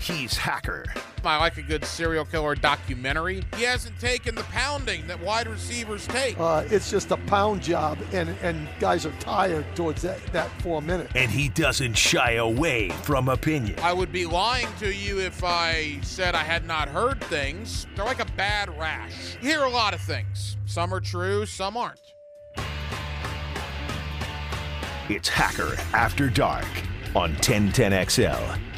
He's Hacker. I like a good serial killer documentary. He hasn't taken the pounding that wide receivers take. Uh, it's just a pound job, and, and guys are tired towards that, that four minutes. And he doesn't shy away from opinion. I would be lying to you if I said I had not heard things. They're like a bad rash. You hear a lot of things. Some are true, some aren't. It's Hacker After Dark on 1010XL.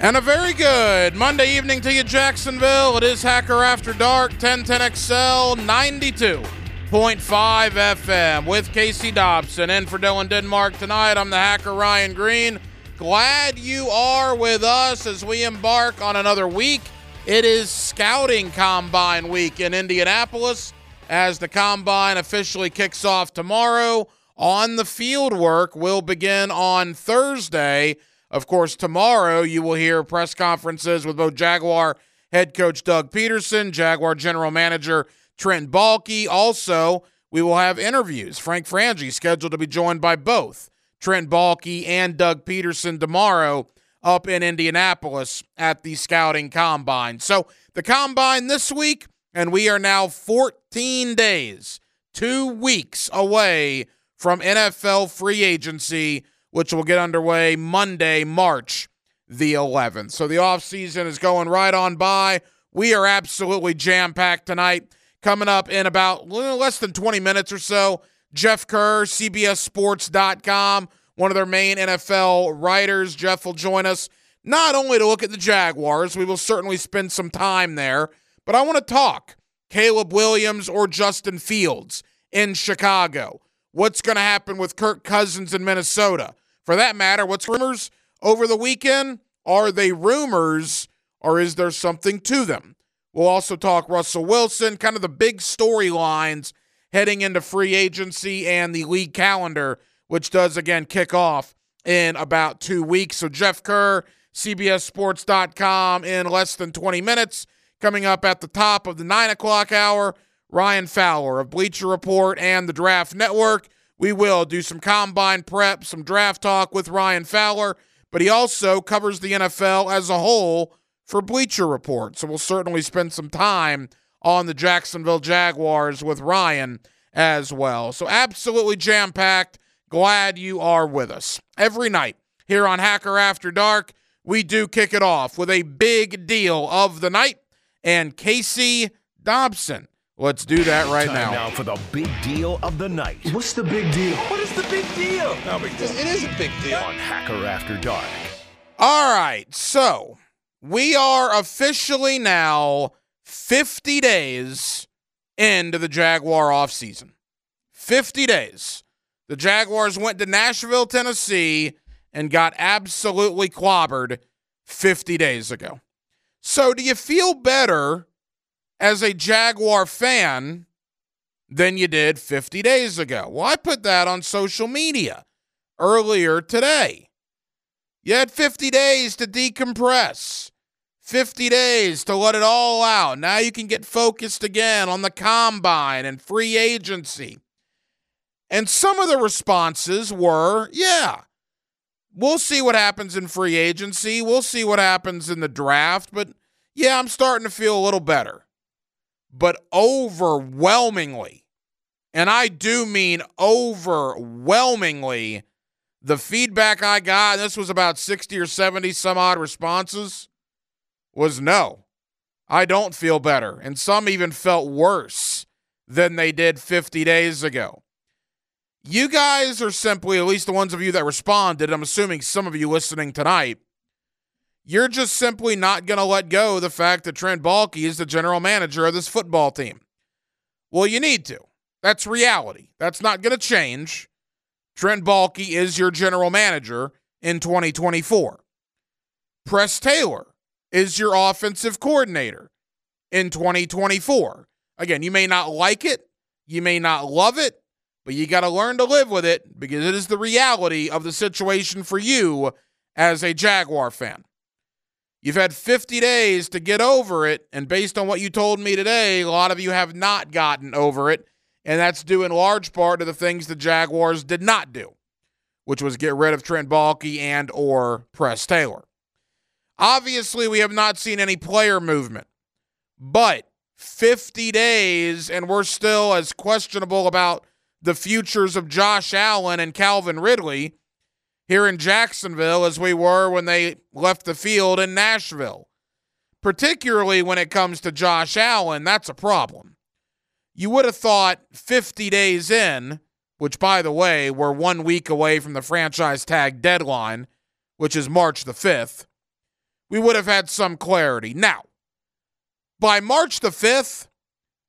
And a very good Monday evening to you, Jacksonville. It is Hacker After Dark, 1010XL 92.5 FM with Casey Dobson. And for Dylan Denmark tonight, I'm the hacker Ryan Green. Glad you are with us as we embark on another week. It is Scouting Combine Week in Indianapolis as the Combine officially kicks off tomorrow. On the field work will begin on Thursday of course, tomorrow you will hear press conferences with both Jaguar head coach Doug Pederson, Jaguar general manager Trent Baalke. Also, we will have interviews. Frank Frangie scheduled to be joined by both Trent Baalke and Doug Pederson tomorrow up in Indianapolis at the scouting combine. So the combine this week, and we are now 14 days, two weeks away from NFL free agency which will get underway Monday, March the 11th. So the offseason is going right on by. We are absolutely jam packed tonight. Coming up in about less than 20 minutes or so, Jeff Kerr, CBSSports.com, one of their main NFL writers. Jeff will join us not only to look at the Jaguars, we will certainly spend some time there, but I want to talk Caleb Williams or Justin Fields in Chicago. What's going to happen with Kirk Cousins in Minnesota? For that matter, what's rumors over the weekend? Are they rumors or is there something to them? We'll also talk Russell Wilson, kind of the big storylines heading into free agency and the league calendar, which does again kick off in about two weeks. So, Jeff Kerr, CBSSports.com in less than 20 minutes. Coming up at the top of the nine o'clock hour, Ryan Fowler of Bleacher Report and the Draft Network we will do some combine prep, some draft talk with Ryan Fowler, but he also covers the NFL as a whole for Bleacher Report. So we'll certainly spend some time on the Jacksonville Jaguars with Ryan as well. So absolutely jam packed. Glad you are with us. Every night here on Hacker After Dark, we do kick it off with a big deal of the night and Casey Dobson Let's do that right Time now. Now for the big deal of the night. What's the big deal? What is the big deal? No big deal. It is a big deal. On Hacker After Dark. All right, so we are officially now 50 days into the Jaguar offseason. 50 days. The Jaguars went to Nashville, Tennessee, and got absolutely clobbered 50 days ago. So, do you feel better as a Jaguar fan than you did 50 days ago. Well, I put that on social media earlier today. You had 50 days to decompress, 50 days to let it all out. Now you can get focused again on the combine and free agency. And some of the responses were, yeah, we'll see what happens in free agency. We'll see what happens in the draft. But yeah, I'm starting to feel a little better but overwhelmingly, and I do mean overwhelmingly, the feedback I got, this was about 60 or 70 some odd responses, was no. I don't feel better. And some even felt worse than they did 50 days ago. You guys are simply, at least the ones of you that responded, I'm assuming some of you listening tonight, you're just simply not going to let go the fact that Trent Baalke is the general manager of this football team. Well, you need to. That's reality. That's not going to change. Trent Baalke is your general manager in 2024. Press Taylor is your offensive coordinator in 2024. Again, you may not like it, you may not love it, but you got to learn to live with it because it is the reality of the situation for you as a Jaguar fan. You've had 50 days to get over it. And based on what you told me today, a lot of you have not gotten over it. And that's due in large part to the things the Jaguars did not do, which was get rid of Trent Baalke and or Press Taylor. Obviously, we have not seen any player movement, but 50 days and we're still as questionable about the futures of Josh Allen and Calvin Ridley here in Jacksonville as we were when they left the field in Nashville. Particularly when it comes to Josh Allen, that's a problem. You would have thought 50 days in, which by the way, we're one week away from the franchise tag deadline, which is March the 5th, we would have had some clarity. Now, by March the 5th,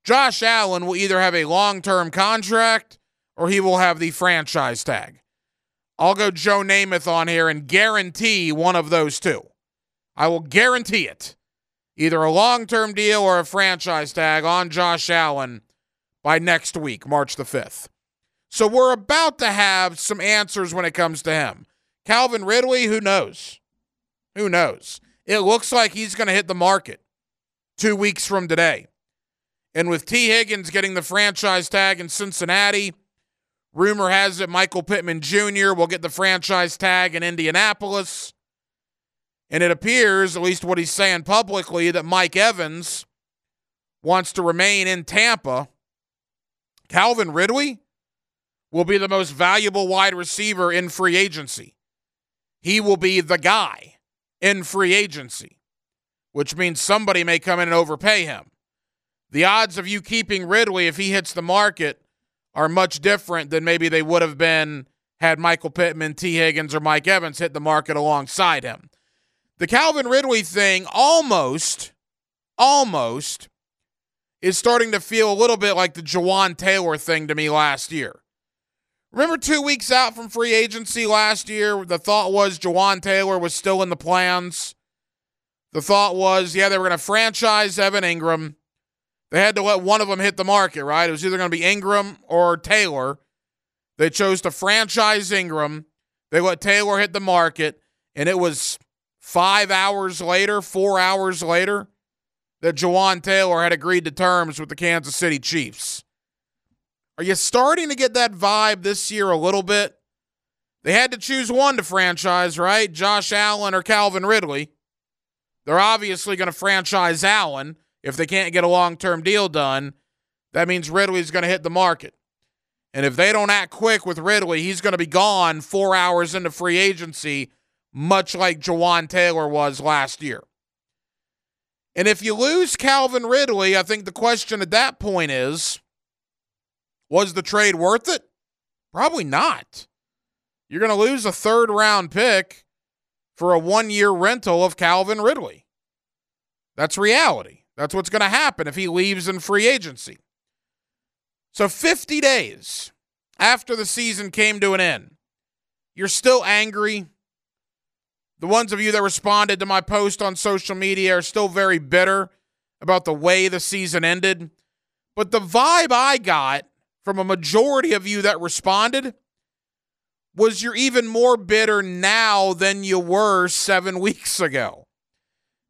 Josh Allen will either have a long term contract or he will have the franchise tag. I'll go Joe Namath on here and guarantee one of those two. I will guarantee it. Either a long term deal or a franchise tag on Josh Allen by next week, March the 5th. So we're about to have some answers when it comes to him. Calvin Ridley, who knows? Who knows? It looks like he's going to hit the market two weeks from today. And with Tee Higgins getting the franchise tag in Cincinnati, Rumor has it Michael Pittman Jr. will get the franchise tag in Indianapolis. And it appears, at least what he's saying publicly, that Mike Evans wants to remain in Tampa. Calvin Ridley will be the most valuable wide receiver in free agency. He will be the guy in free agency, which means somebody may come in and overpay him. The odds of you keeping Ridley if he hits the market are much different than maybe they would have been had Michael Pittman, Tee Higgins, or Mike Evans hit the market alongside him. The Calvin Ridley thing almost, almost is starting to feel a little bit like the Jawaan Taylor thing to me last year. Remember two weeks out from free agency last year, the thought was Jawaan Taylor was still in the plans. The thought was, yeah, they were going to franchise Evan Engram. They had to let one of them hit the market, right? It was either going to be Engram or Taylor. They chose to franchise Engram. They let Taylor hit the market, and it was five hours later, four hours later, that Jawaan Taylor had agreed to terms with the Kansas City Chiefs. Are you starting to get that vibe this year a little bit? They had to choose one to franchise, right? Josh Allen or Calvin Ridley. They're obviously going to franchise Allen if they can't get a long term deal done, that means Ridley's going to hit the market. And if they don't act quick with Ridley, he's going to be gone four hours into free agency, much like Jawaan Taylor was last year. And if you lose Calvin Ridley, I think the question at that point is was the trade worth it? Probably not. You're going to lose a third round pick for a one year rental of Calvin Ridley. That's reality. That's what's going to happen if he leaves in free agency. So 50 days after the season came to an end, you're still angry. The ones of you that responded to my post on social media are still very bitter about the way the season ended. But the vibe I got from a majority of you that responded was you're even more bitter now than you were seven weeks ago.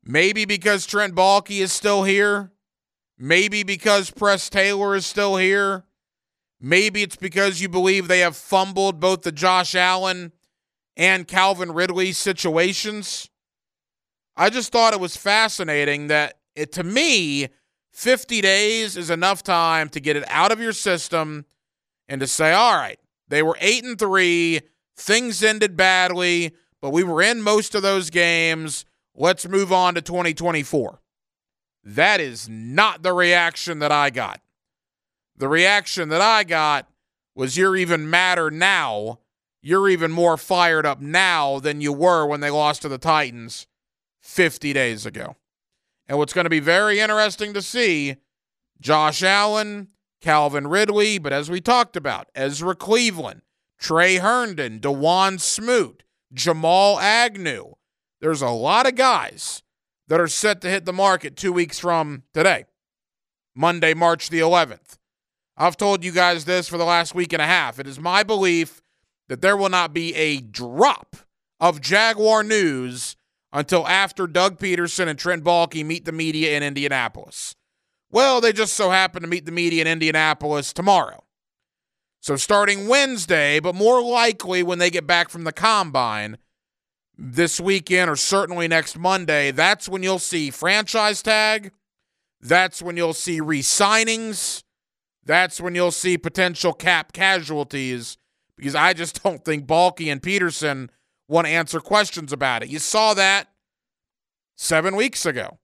Maybe because Trent Baalke is still here. Maybe because Press Taylor is still here. Maybe it's because you believe they have fumbled both the Josh Allen and Calvin Ridley situations. I just thought it was fascinating that it, to me, 50 days is enough time to get it out of your system and to say, all right, they were 8 and 3, things ended badly, but we were in most of those games. Let's move on to 2024. That is not the reaction that I got. The reaction that I got was you're even madder now. You're even more fired up now than you were when they lost to the Titans 50 days ago. And what's going to be very interesting to see Josh Allen, Calvin Ridley, but as we talked about, Ezra Cleveland, Tre Herndon, Dawuane Smoot, Jamal Agnew, there's a lot of guys that are set to hit the market two weeks from today, Monday, March the 11th. I've told you guys this for the last week and a half. It is my belief that there will not be a drop of Jaguar news until after Doug Pederson and Trent Baalke meet the media in Indianapolis. Well, they just so happen to meet the media in Indianapolis tomorrow. So starting Wednesday, but more likely when they get back from the combine, this weekend or certainly next Monday, that's when you'll see franchise tag. That's when you'll see re signings. That's when you'll see potential cap casualties because I just don't think Baalke and Pederson want to answer questions about it. You saw that seven weeks ago.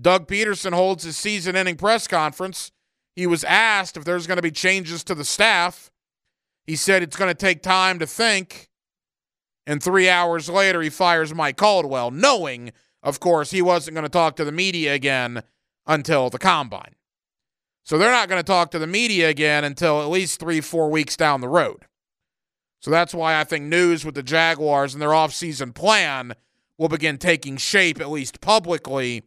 Doug Pederson holds his season ending press conference. He was asked if there's going to be changes to the staff. He said it's going to take time to think. And three hours later, he fires Mike Caldwell, knowing, of course, he wasn't going to talk to the media again until the combine. So they're not going to talk to the media again until at least three, four weeks down the road. So that's why I think news with the Jaguars and their offseason plan will begin taking shape, at least publicly,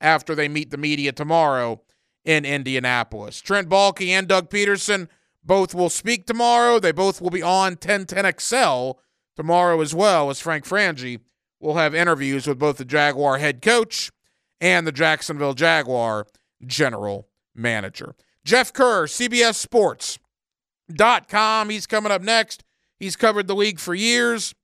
after they meet the media tomorrow in Indianapolis. Trent Baalke and Doug Pederson both will speak tomorrow. They both will be on 1010XL tomorrow as well as Frank Frangie will have interviews with both the Jaguar head coach and the Jacksonville Jaguar general manager. Jeff Kerr, CBS Sports.com. He's coming up next. He's covered the league for years.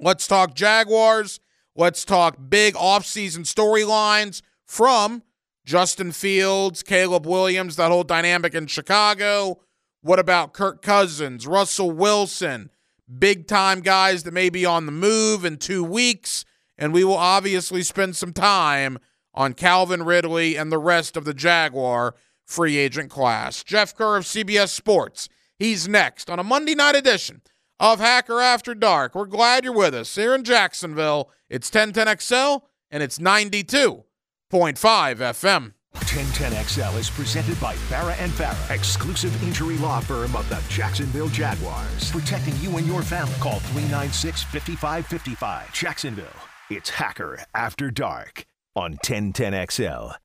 Let's talk Jaguars. Let's talk big offseason storylines from Justin Fields, Caleb Williams, that whole dynamic in Chicago. What about Kirk Cousins, Russell Wilson, big time guys that may be on the move in two weeks? And we will obviously spend some time on Calvin Ridley and the rest of the Jaguar free agent class. Jeff Kerr of CBS Sports. He's next on a Monday night edition of Hacker After Dark. We're glad you're with us here in Jacksonville. It's 1010XL and it's 92.5 FM. 1010XL is presented by Farah and Farah, exclusive injury law firm of the Jacksonville Jaguars. Protecting you and your family. Call 396 5555. Jacksonville. It's Hacker After Dark on 1010XL.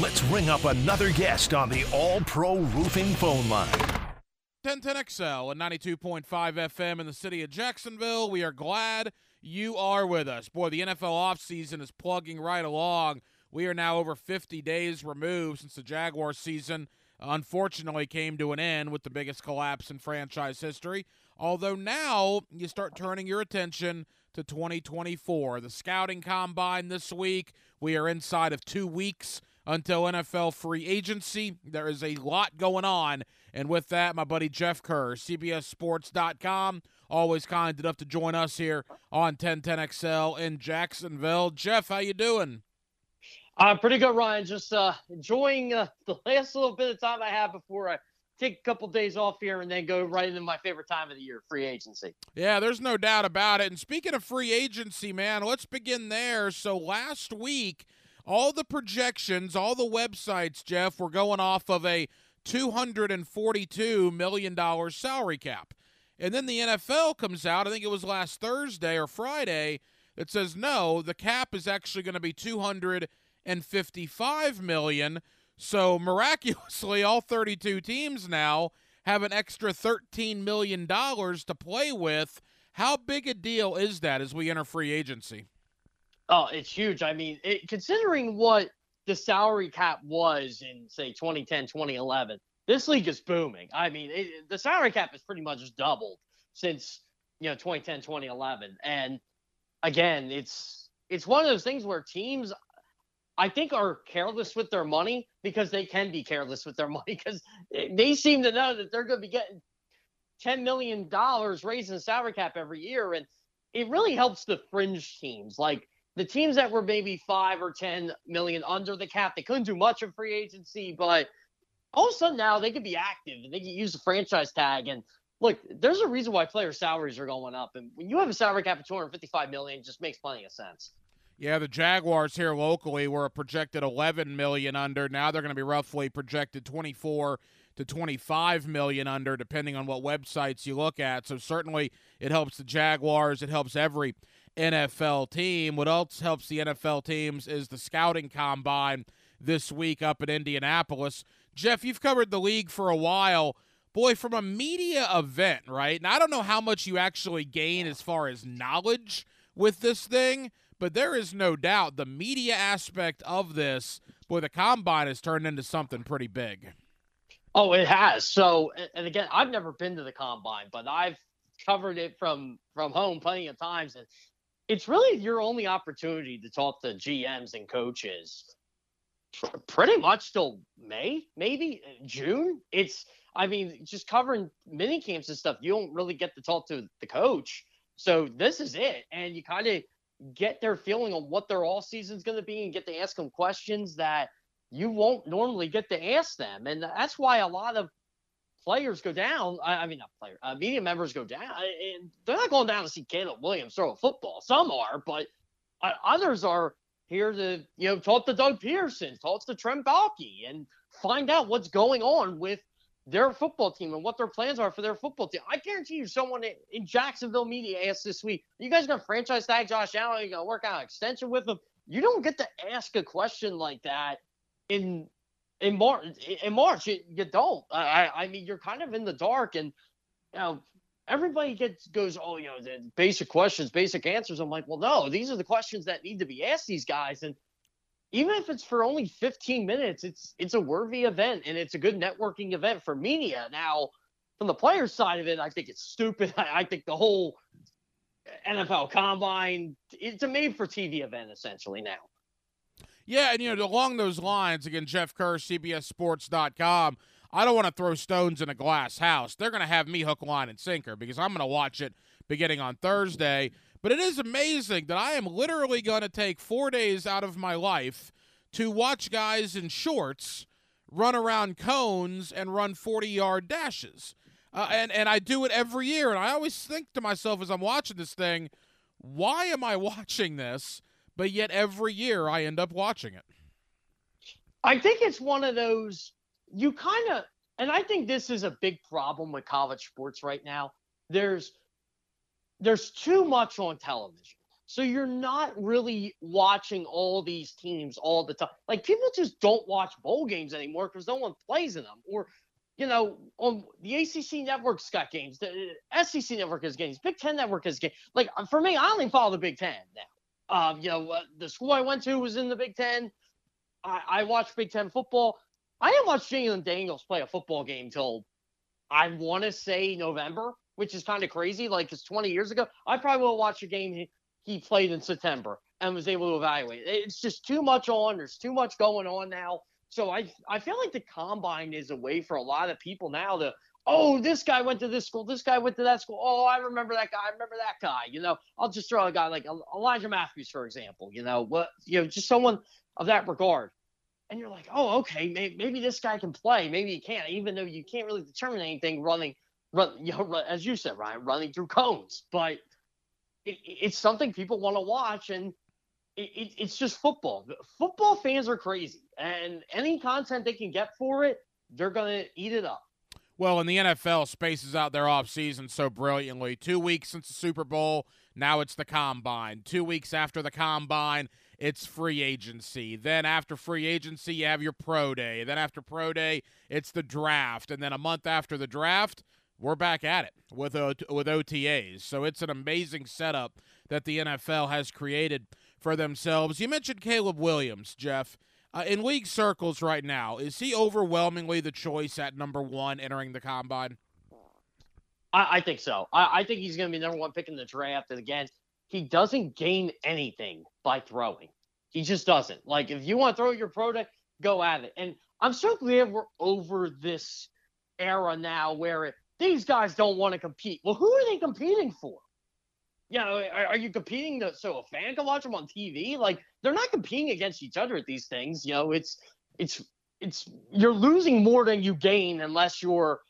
Let's ring up another guest on the All Pro Roofing phone line. 1010XL and 92.5 FM in the city of Jacksonville. We are glad you are with us. Boy, the NFL offseason is plugging right along. We are now over 50 days removed since the Jaguar season unfortunately came to an end with the biggest collapse in franchise history. Although now you start turning your attention to 2024. The scouting combine this week. We are inside of two weeks until NFL free agency. There is a lot going on. And with that, my buddy Jeff Kerr, CBSSports.com, always kind enough to join us here on 1010XL in Jacksonville. Jeff, how you doing? I'm pretty good, Ryan. Just uh, enjoying uh, the last little bit of time I have before I take a couple days off here and then go right into my favorite time of the year, free agency. Yeah, there's no doubt about it. And speaking of free agency, man, let's begin there. So last week, all the projections, all the websites, Jeff, were going off of a $242 million salary cap. And then the NFL comes out, I think it was last Thursday or Friday, that says no, the cap is actually going to be 255 million. So miraculously, all 32 teams now have an extra 13 million dollars to play with. How big a deal is that as we enter free agency? Oh, it's huge. I mean, it, considering what the salary cap was in, say, 2010, 2011, this league is booming. I mean, it, the salary cap has pretty much doubled since, you know, 2010, 2011. And again, it's it's one of those things where teams I think are careless with their money because they can be careless with their money because they seem to know that they're going to be getting $10 million raising the salary cap every year. And it really helps the fringe teams. Like the teams that were maybe five or 10 million under the cap, they couldn't do much in free agency, but all of a sudden now they could be active and they can use the franchise tag. And look, there's a reason why player salaries are going up. And when you have a salary cap of 255 million, it just makes plenty of sense. Yeah, the Jaguars here locally were a projected 11 million under. Now they're going to be roughly projected 24 to 25 million under, depending on what websites you look at. So certainly it helps the Jaguars. It helps every NFL team. What else helps the NFL teams is the scouting combine this week up in Indianapolis. Jeff, you've covered the league for a while. Boy, from a media event, right? And I don't know how much you actually gain as far as knowledge with this thing, but there is no doubt the media aspect of this, boy, the combine has turned into something pretty big. Oh, it has. So, and again, I've never been to the combine, but I've covered it from from home plenty of times, and it's really your only opportunity to talk to GMs and coaches. Pretty much till May, maybe uh, June. It's, I mean, just covering mini camps and stuff. You don't really get to talk to the coach, so this is it, and you kind of get their feeling on what their all season's going to be, and get to ask them questions that you won't normally get to ask them. And that's why a lot of players go down. I, mean, not player, uh, media members go down. And they're not going down to see Caleb Williams throw a football. Some are, but uh, others are here to, you know, talk to Doug Pederson, talk to Trent Baalke, and find out what's going on with their football team and what their plans are for their football team. I guarantee you, someone in Jacksonville media asked this week, "Are you guys to franchise tag Josh Allen? Are you to work out an extension with him?" You don't get to ask a question like that in in March. In March, you, you don't. I, I mean, you're kind of in the dark, and you know, everybody gets goes, oh, you know, the basic questions, basic answers. I'm like, well, no, these are the questions that need to be asked these guys, and even if it's for only 15 minutes, it's it's a worthy event and it's a good networking event for media. Now, from the players' side of it, I think it's stupid. I, I think the whole NFL Combine, it's a made for TV event essentially now. Yeah, and you know, along those lines, again, Jeff Kerr, CBSSports.com. I don't want to throw stones in a glass house. They're going to have me hook, line, and sinker because I'm going to watch it beginning on Thursday. But it is amazing that I am literally going to take four days out of my life to watch guys in shorts run around cones and run 40 yard dashes. Uh, and, and I do it every year. And I always think to myself as I'm watching this thing, why am I watching this? But yet every year I end up watching it. I think it's one of those you kind of, and I think this is a big problem with college sports right now. There's there's too much on television. So you're not really watching all these teams all the time. Like people just don't watch bowl games anymore because no one plays in them. Or, you know, on the ACC network's got games, the uh, SEC network has games, Big Ten network has games. Like for me, I only follow the Big Ten now. Um, you know, the school I went to was in the Big Ten. I, I watched Big Ten football. I didn't watch Jalon Daniels play a football game till I want to say November, which is kind of crazy. Like it's 20 years ago. I probably will watch a game he, he played in September and was able to evaluate. It's just too much on. There's too much going on now. So I I feel like the combine is a way for a lot of people now to oh, this guy went to this school, this guy went to that school. Oh, I remember that guy. I remember that guy. You know, I'll just throw a guy like Elijah Matthews, for example. You know, what you know, just someone of that regard. And you're like, oh, okay, maybe, maybe this guy can play, maybe he can't, even though you can't really determine anything running, run, you know, as you said, Ryan, running through cones. But it, it's something people want to watch, and it, it, it's just football. Football fans are crazy, and any content they can get for it, they're gonna eat it up. Well, and the NFL spaces out their offseason so brilliantly. Two weeks since the Super Bowl, now it's the combine. Two weeks after the combine, it's free agency. Then after free agency, you have your pro day. Then after pro day, it's the draft. And then a month after the draft, we're back at it with with OTAs. So it's an amazing setup that the NFL has created for themselves. You mentioned Caleb Williams, Jeff. Uh, in league circles right now, is he overwhelmingly the choice at number one entering the combine? I, I think so. I, I think he's going to be number one pick in the draft. And again, he doesn't gain anything by throwing. He just doesn't. Like, if you want to throw your product, go at it. And I'm so glad we're over this era now where these guys don't want to compete. Well, who are they competing for? You know, are, are, you competing to, so a fan can watch them on TV? Like they're not competing against each other at these things. You know, it's it's it's you're losing more than you gain unless you're,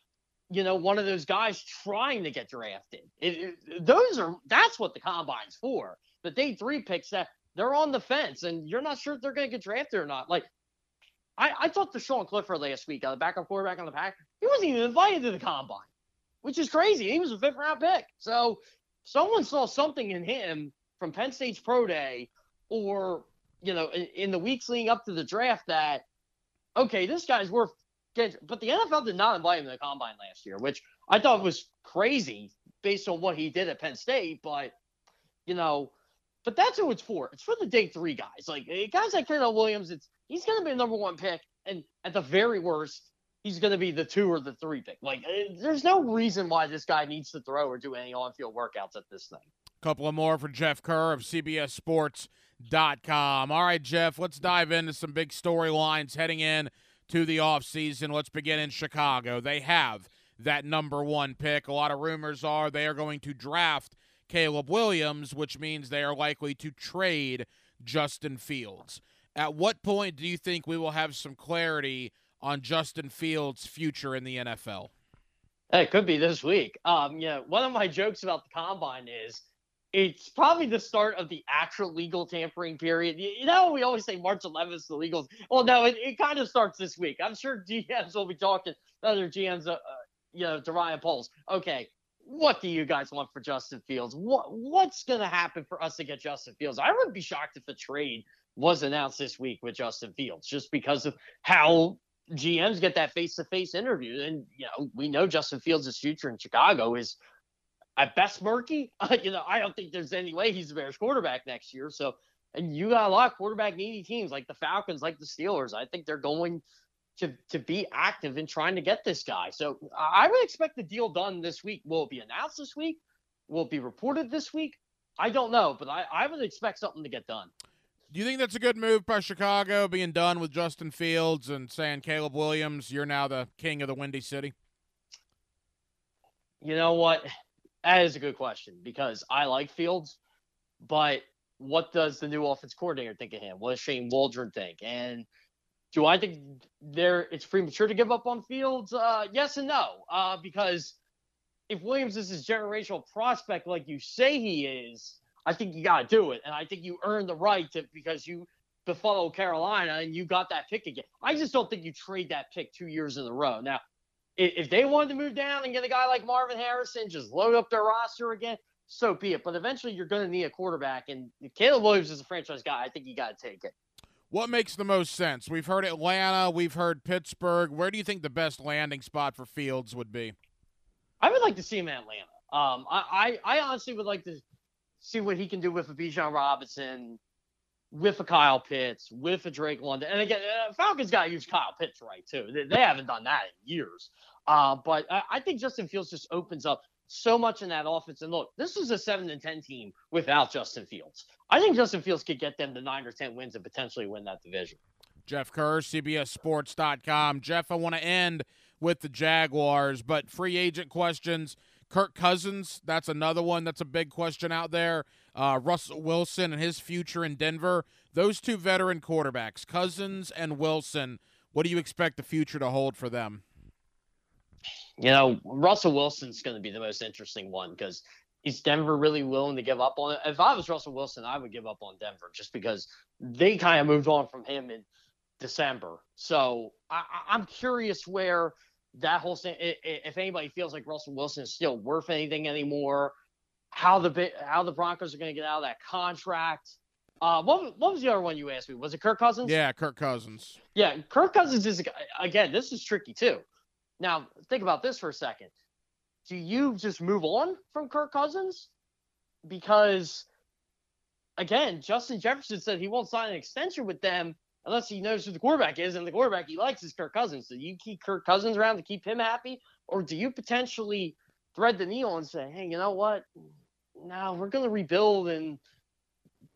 you know, one of those guys trying to get drafted. It, it, those are that's what the combine's for. The day three picks that they're on the fence and you're not sure if they're going to get drafted or not. Like I, I talked to Sean Clifford last week, uh, the backup quarterback on the pack. He wasn't even invited to the combine, which is crazy. He was a fifth round pick. So someone saw something in him from Penn State's pro day or, you know, in, in the weeks leading up to the draft that, okay, this guy's worth getting. But the NFL did not invite him to the combine last year, which I thought was crazy based on what he did at Penn State. But, you know, but that's who it's for. It's for the day three guys. Like guys like Caleb Williams, it's he's going to be a number one pick. And at the very worst, he's going to be the two or the three pick. Like, eh, there's no reason why this guy needs to throw or do any on field workouts at this thing. Couple of more for Jeff Kerr of CBS Sports.com. All right, Jeff, let's dive into some big storylines heading in to the offseason. Let's begin in Chicago. They have that number one pick. A lot of rumors are they are going to draft Caleb Williams, which means they are likely to trade Justin Fields. At what point do you think we will have some clarity on Justin Fields' future in the NFL? It could be this week. Um, yeah, one of my jokes about the combine is it's probably the start of the actual legal tampering period. You, know, we always say March 11th is the legal. Well, no, it, it kind of starts this week. I'm sure GMs will be talking other GMs, uh, uh, you know, to Ryan Poles. Okay, what do you guys want for Justin Fields? What what's going to happen for us to get Justin Fields? I wouldn't be shocked if a trade was announced this week with Justin Fields, just because of how GMs get that face-to-face interview. And you know, we know Justin Fields' future in Chicago is at best murky. You know, I don't think there's any way he's the Bears quarterback next year. So, and you got a lot of quarterback needy teams like the Falcons, like the Steelers. I think they're going to to be active in trying to get this guy. So I would expect the deal done this week. Will it be announced this week? Will it be reported this week? I don't know, but I, I would expect something to get done. Do you think that's a good move by Chicago, being done with Justin Fields and saying Caleb Williams, you're now the king of the Windy City? You know what? That is a good question because I like Fields, but what does the new offense coordinator think of him? What does Shane Waldron think? And do I think there it's premature to give up on Fields? Uh, yes and no, uh, because if Williams is his generational prospect like you say he is, I think you got to do it, and I think you earn the right to because you befuddled Carolina and you got that pick again. I just don't think you trade that pick two years in a row. Now, if they wanted to move down and get a guy like Marvin Harrison, just load up their roster again, so be it. But eventually, you're going to need a quarterback, and Caleb Williams is a franchise guy. I think you got to take it. What makes the most sense? We've heard Atlanta, we've heard Pittsburgh. Where do you think the best landing spot for Fields would be? I would like to see him in Atlanta. Um, I, I, I honestly would like to see what he can do with a Bijan Robinson, with a Kyle Pitts, with a Drake London. And again, uh, Falcons got to use Kyle Pitts right too. They, they haven't done that in years. Uh, but I, I, think Justin Fields just opens up so much in that offense. And look, this was a seven and ten team without Justin Fields. I think Justin Fields could get them to nine or ten wins and potentially win that division. Jeff Kerr, CBSSports.com. Jeff, I want to end with the Jaguars, but free agent questions. Kirk Cousins, that's another one that's a big question out there. Uh, Russell Wilson and his future in Denver. Those two veteran quarterbacks, Cousins and Wilson, what do you expect the future to hold for them? You know, Russell Wilson's going to be the most interesting one because is Denver really willing to give up on it? If I was Russell Wilson, I would give up on Denver just because they kind of moved on from him in December. So I, am curious where that whole thing, if anybody feels like Russell Wilson is still worth anything anymore, how the how the Broncos are going to get out of that contract. Uh, what, what was the other one you asked me? Was it Kirk Cousins? Yeah, Kirk Cousins. Yeah, Kirk Cousins is again. This is tricky too. Now think about this for a second. Do you just move on from Kirk Cousins because again, Justin Jefferson said he won't sign an extension with them unless he knows who the quarterback is, and the quarterback he likes is Kirk Cousins. So you keep Kirk Cousins around to keep him happy, or do you potentially thread the needle and say, hey, you know what? Now we're going to rebuild, and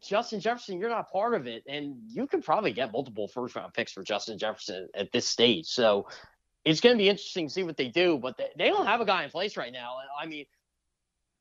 Justin Jefferson, you're not part of it, and you can probably get multiple first round picks for Justin Jefferson at this stage. So it's going to be interesting to see what they do, but they, they don't have a guy in place right now. I mean,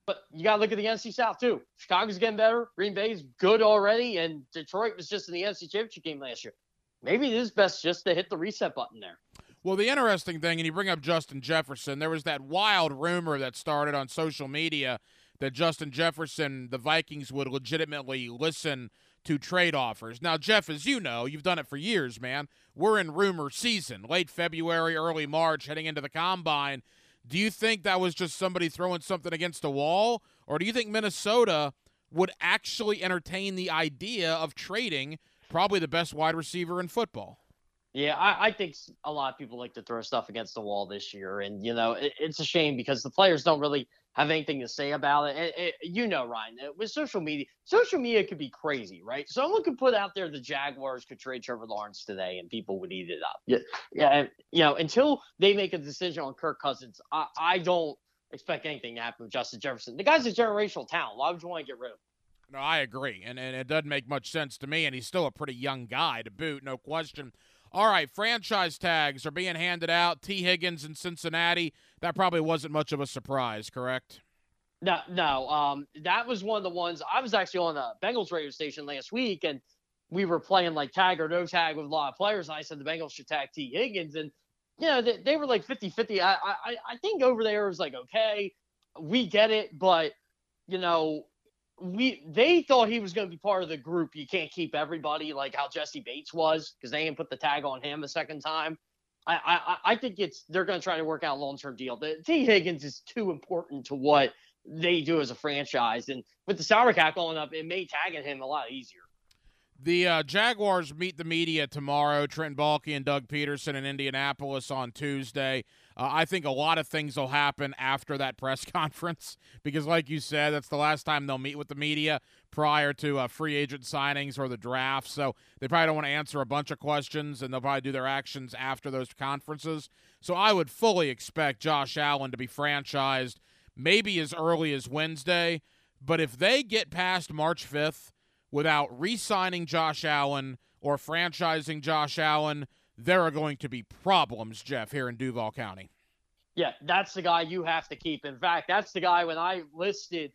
but you got to look at the NFC South too. Chicago's getting better. Green Bay's good already, and Detroit was just in the NFC Championship game last year. Maybe it is best just to hit the reset button there. Well, the interesting thing, and you bring up Justin Jefferson, there was that wild rumor that started on social media that Justin Jefferson, the Vikings would legitimately listen to trade offers. Now, Jeff, as you know, you've done it for years, man. We're in rumor season, late February, early March, heading into the combine. Do you think that was just somebody throwing something against a wall? Or do you think Minnesota would actually entertain the idea of trading probably the best wide receiver in football? Yeah, I, I, think a lot of people like to throw stuff against the wall this year. And, you know, it, it's a shame because the players don't really have anything to say about it. And, and you know, Ryan, uh, with social media, social media could be crazy, right? Someone could put out there the Jaguars could trade Trevor Lawrence today, and people would eat it up. Yeah, yeah. You know, until they make a decision on Kirk Cousins, I, I don't expect anything to happen with Justin Jefferson. The guy's a generational talent. Why would you want to get rid of him? No, I agree, and and it doesn't make much sense to me. And he's still a pretty young guy to boot, no question. All right, franchise tags are being handed out. Tee Higgins in Cincinnati. That probably wasn't much of a surprise, correct? No, no. Um, that was one of the ones I was actually on the Bengals radio station last week, and we were playing like tag or no tag with a lot of players. And I said the Bengals should tag Tee Higgins, and you know they, they were like 50-50. I, I I think over there was like okay, we get it, but you know we they thought he was going to be part of the group. You can't keep everybody like how Jessie Bates was because they didn't put the tag on him a second time. I I, I think it's they're going to try to work out a long term deal. The Tee Higgins is too important to what they do as a franchise, and with the salary cap going up, it made tagging him a lot easier. The uh, Jaguars meet the media tomorrow. Trent Baalke and Doug Pederson in Indianapolis on Tuesday. Uh, I think a lot of things will happen after that press conference because, like you said, that's the last time they'll meet with the media prior to uh, free agent signings or the draft. So they probably don't want to answer a bunch of questions, and they'll probably do their actions after those conferences. So I would fully expect Josh Allen to be franchised maybe as early as Wednesday. But if they get past March 5th without re signing Josh Allen or franchising Josh Allen, there are going to be problems, Jeff, here in Duval County. Yeah, that's the guy you have to keep. In fact, that's the guy when I listed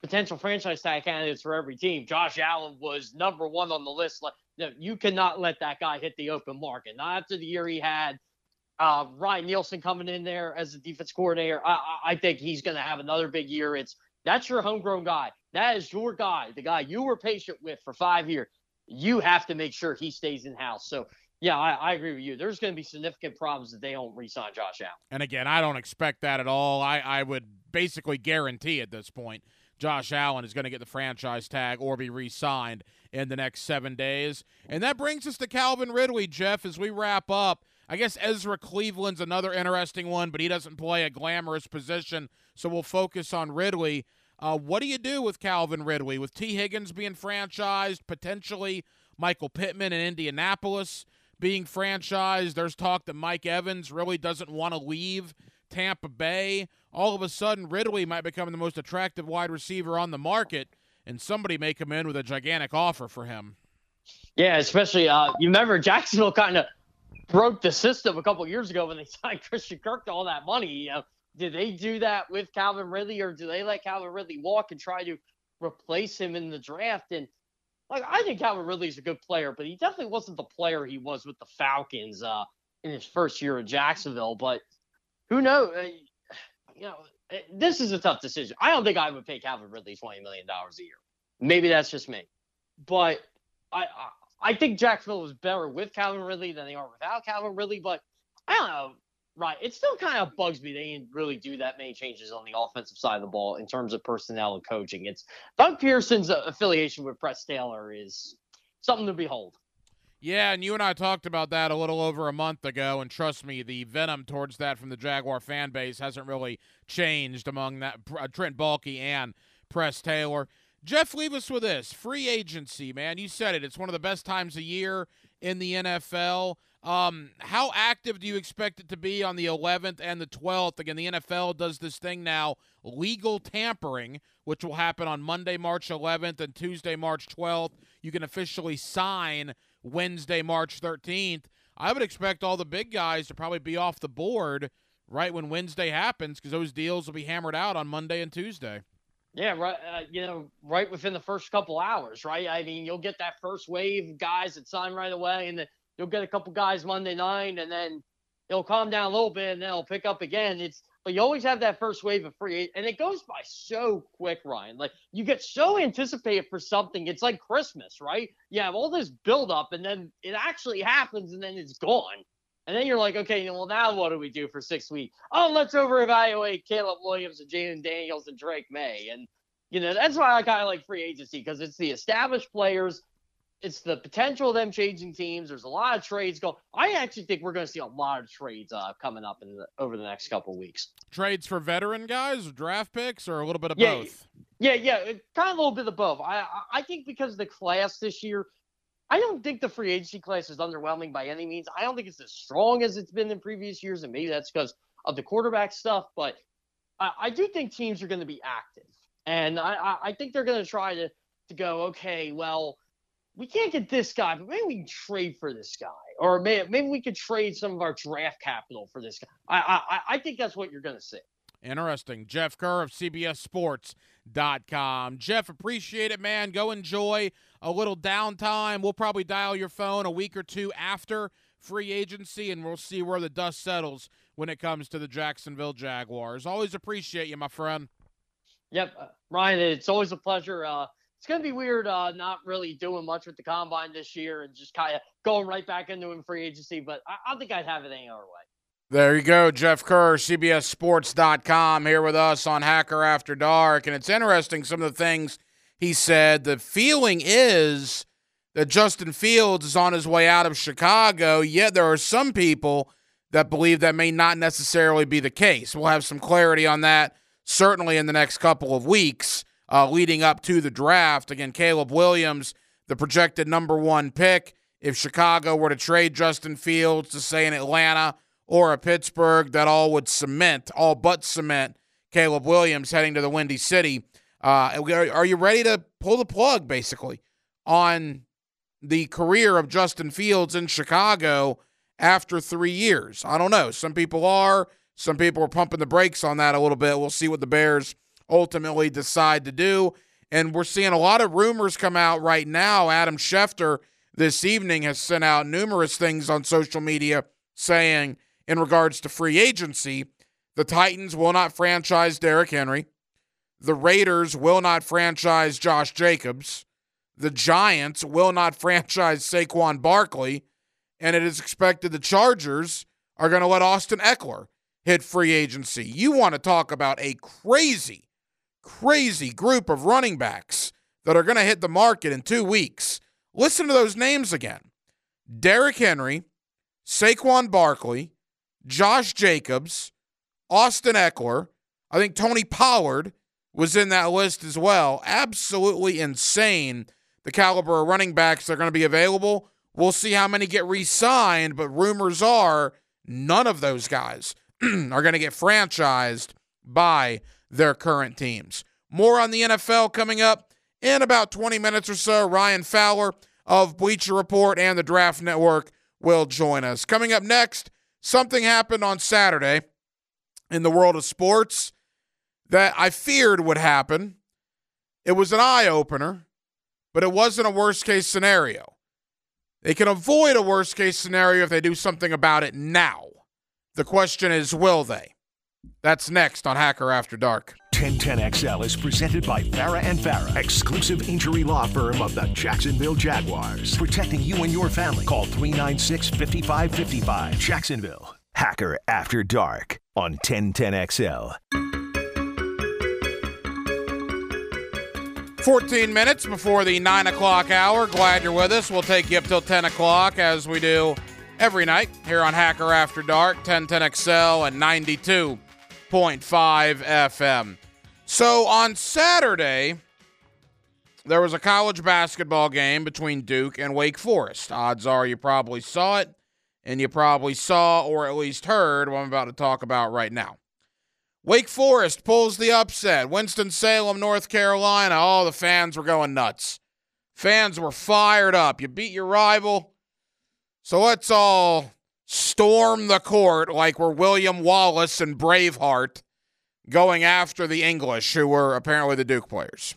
potential franchise tag candidates for every team, Josh Allen was number one on the list. You, you cannot let that guy hit the open market. Not after the year he had. Uh, Ryan Nielsen coming in there as the defense coordinator. I, I think he's going to have another big year. It's that's your homegrown guy. That is your guy, the guy you were patient with for five years. You have to make sure he stays in house. So yeah, I, I, agree with you. There's going to be significant problems if they don't re-sign Josh Allen. And again, I don't expect that at all. I, I would basically guarantee at this point Josh Allen is going to get the franchise tag or be re-signed in the next seven days. And that brings us to Calvin Ridley, Jeff, as we wrap up. I guess Ezra Cleveland's another interesting one, but he doesn't play a glamorous position, so we'll focus on Ridley. Uh, what do you do with Calvin Ridley? With Tee Higgins being franchised, potentially Michael Pittman in Indianapolis being franchised. There's talk that Mike Evans really doesn't want to leave Tampa Bay. All of a sudden, Ridley might become the most attractive wide receiver on the market, and somebody may come in with a gigantic offer for him. Yeah, especially uh, you remember Jacksonville kind of broke the system a couple years ago when they signed Christian Kirk to all that money. You know, did they do that with Calvin Ridley, or do they let Calvin Ridley walk and try to replace him in the draft? And like I think Calvin Ridley's a good player, but he definitely wasn't the player he was with the Falcons uh, in his first year in Jacksonville. But who knows? Uh, you know, eh, this is a tough decision. I don't think I would pay Calvin Ridley twenty million dollars a year. Maybe that's just me, but I, I I think Jacksonville was better with Calvin Ridley than they are without Calvin Ridley. But I don't know. Right. It still kind of bugs me. They didn't really do that many changes on the offensive side of the ball in terms of personnel and coaching. It's Doug Pederson's affiliation with Press Taylor is something to behold. Yeah, and you and I talked about that a little over a month ago, and trust me, the venom towards that from the Jaguar fan base hasn't really changed among that uh, Trent Baalke and Press Taylor. Jeff, leave us with this free agency, man. You said it; it's one of the best times of year in the NFL. Um, how active do you expect it to be on the 11th and the 12th? Again, the NFL does this thing now, legal tampering, which will happen on Monday, March 11th and Tuesday, March 12th. You can officially sign Wednesday, March 13th. I would expect all the big guys to probably be off the board right when Wednesday happens because those deals will be hammered out on Monday and Tuesday. Yeah, right. Uh, you know, right within the first couple hours, right? I mean, you'll get that first wave of guys that sign right away, and then you'll get a couple guys Monday night, and then it'll calm down a little bit, and then it'll pick up again. It's but you always have that first wave of free, and it goes by so quick, Ryan. Like you get so anticipated for something, it's like Christmas, right? You have all this build up, and then it actually happens, and then it's gone. And then you're like, okay, well, now what do we do for six weeks? Oh, let's over evaluate Caleb Williams and Jayden Daniels and Drake Maye. And, you know, that's why I kind of like free agency because it's the established players it's the potential of them changing teams. There's a lot of trades going. I actually think we're going to see a lot of trades uh, coming up in the, over the next couple of weeks. Trades for veteran guys, draft picks, or a little bit of Yeah, both. Yeah, yeah, kind of a little bit of both. I I- I think because the class this year, I don't think the free agency class is underwhelming by any means. I don't think it's as strong as it's been in previous years, and maybe that's because of the quarterback stuff. But I, I do think teams are going to be active, and I, I, think they're going to try to to go, okay, well, we can't get this guy, but maybe we can trade for this guy, or maybe, maybe we could trade some of our draft capital for this guy. I I, I think that's what you're going to see. Interesting. Jeff Kerr of CBSSports.com. Jeff, appreciate it, man. Go enjoy a little downtime. We'll probably dial your phone a week or two after free agency, and we'll see where the dust settles when it comes to the Jacksonville Jaguars. Always appreciate you, my friend. Yep, uh, Ryan, it's always a pleasure. Uh, it's gonna be weird uh, not really doing much with the combine this year and just kind of going right back into in free agency, but I, I think I'd have it any other way. There you go, Jeff Kerr, CBSSports.com, here with us on Hacker After Dark. And it's interesting some of the things he said. The feeling is that Justin Fields is on his way out of Chicago, yet there are some people that believe that may not necessarily be the case. We'll have some clarity on that certainly in the next couple of weeks uh, leading up to the draft. Again, Caleb Williams, the projected number one pick. If Chicago were to trade Justin Fields to, say, in Atlanta or a Pittsburgh, that all would cement, all but cement, Caleb Williams heading to the Windy City. Uh, are are you ready to pull the plug, basically, on the career of Justin Fields in Chicago after three years? I don't know. Some people are. Some people are pumping the brakes on that a little bit. We'll see what the Bears ultimately decide to do. And we're seeing a lot of rumors come out right now. Adam Schefter this evening has sent out numerous things on social media saying, in regards to free agency, the Titans will not franchise Derrick Henry. The Raiders will not franchise Josh Jacobs. The Giants will not franchise Saquon Barkley. And it is expected the Chargers are going to let Austin Ekeler hit free agency. You want to talk about a crazy, crazy group of running backs that are going to hit the market in two weeks. Listen to those names again Derrick Henry, Saquon Barkley, Josh Jacobs, Austin Ekeler. I think Tony Pollard was in that list as well. Absolutely insane the caliber of running backs that are going to be available. We'll see how many get re signed, but rumors are none of those guys are going to get franchised by their current teams. More on the NFL coming up in about 20 minutes or so. Ryan Fowler of Bleacher Report and the Draft Network will join us. Coming up next, something happened on Saturday in the world of sports that I feared would happen. It was an eye opener, but it wasn't a worst case scenario. They can avoid a worst case scenario if they do something about it now. The question is, will they? That's next on Hacker After Dark. 1010XL is presented by Farah and Farah, exclusive injury law firm of the Jacksonville Jaguars. Protecting you and your family. Call 396 5555. Jacksonville. Hacker After Dark on 1010XL. 14 minutes before the 9 o'clock hour. Glad you're with us. We'll take you up till 10 o'clock as we do every night here on Hacker After Dark, 1010XL and 92.5 FM. So on Saturday, there was a college basketball game between Duke and Wake Forest. Odds are you probably saw it, and you probably saw or at least heard what I'm about to talk about right now. Wake Forest pulls the upset. Winston-Salem, North Carolina. All the fans were going nuts. Fans were fired up. You beat your rival. So let's all storm the court like we're William Wallace and Braveheart going after the English, who were apparently the Duke players.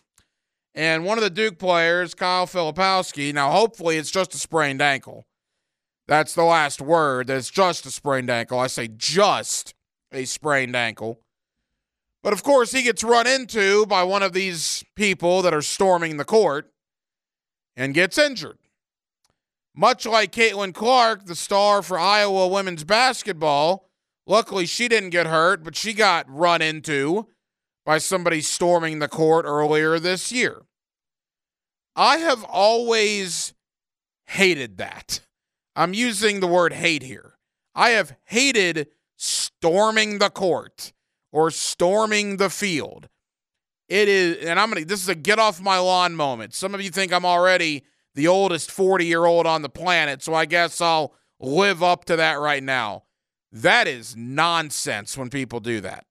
And one of the Duke players, Kyle Filipowski, now hopefully it's just a sprained ankle. That's the last word. That it's just a sprained ankle. I say just a sprained ankle. But of course, he gets run into by one of these people that are storming the court and gets injured. Much like Caitlin Clark, the star for Iowa women's basketball, luckily she didn't get hurt, but she got run into by somebody storming the court earlier this year. I have always hated that. I'm using the word hate here. I have hated storming the court or storming the field. It is, and I'm gonna. This is a get off my lawn moment. Some of you think I'm already the oldest 40 year old on the planet, so I guess I'll live up to that right now. That is nonsense when people do that.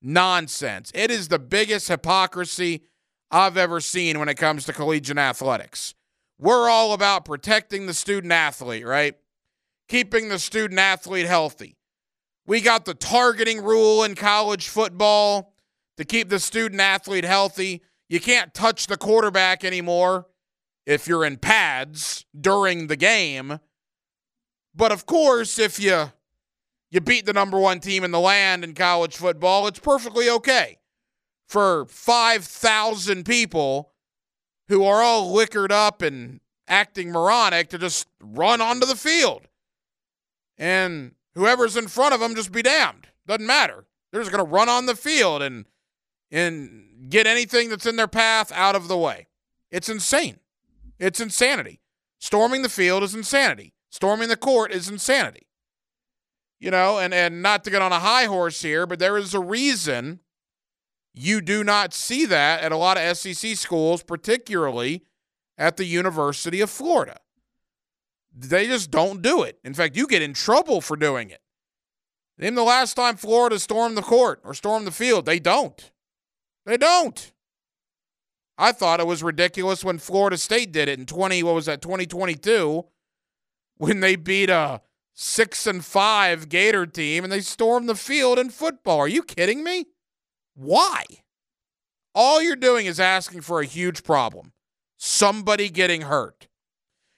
Nonsense. It is the biggest hypocrisy I've ever seen when it comes to collegiate athletics. We're all about protecting the student athlete, right? Keeping the student athlete healthy. We got the targeting rule in college football to keep the student athlete healthy. You can't touch the quarterback anymore if you're in pads during the game. But of course, if you you beat the number 1 team in the land in college football, it's perfectly okay for 5,000 people who are all liquored up and acting moronic to just run onto the field. And whoever's in front of them just be damned. Doesn't matter. They're just going to run on the field and and get anything that's in their path out of the way. It's insane. It's insanity. Storming the field is insanity. Storming the court is insanity. You know, and and not to get on a high horse here, but there is a reason you do not see that at a lot of SEC schools, particularly at the University of Florida. They just don't do it. In fact, you get in trouble for doing it. Name the last time Florida stormed the court or stormed the field. They don't. They don't. I thought it was ridiculous when Florida State did it in 20, what was that, 2022, when they beat a six and five Gator team and they storm the field in football. Are you kidding me? Why? All you're doing is asking for a huge problem somebody getting hurt.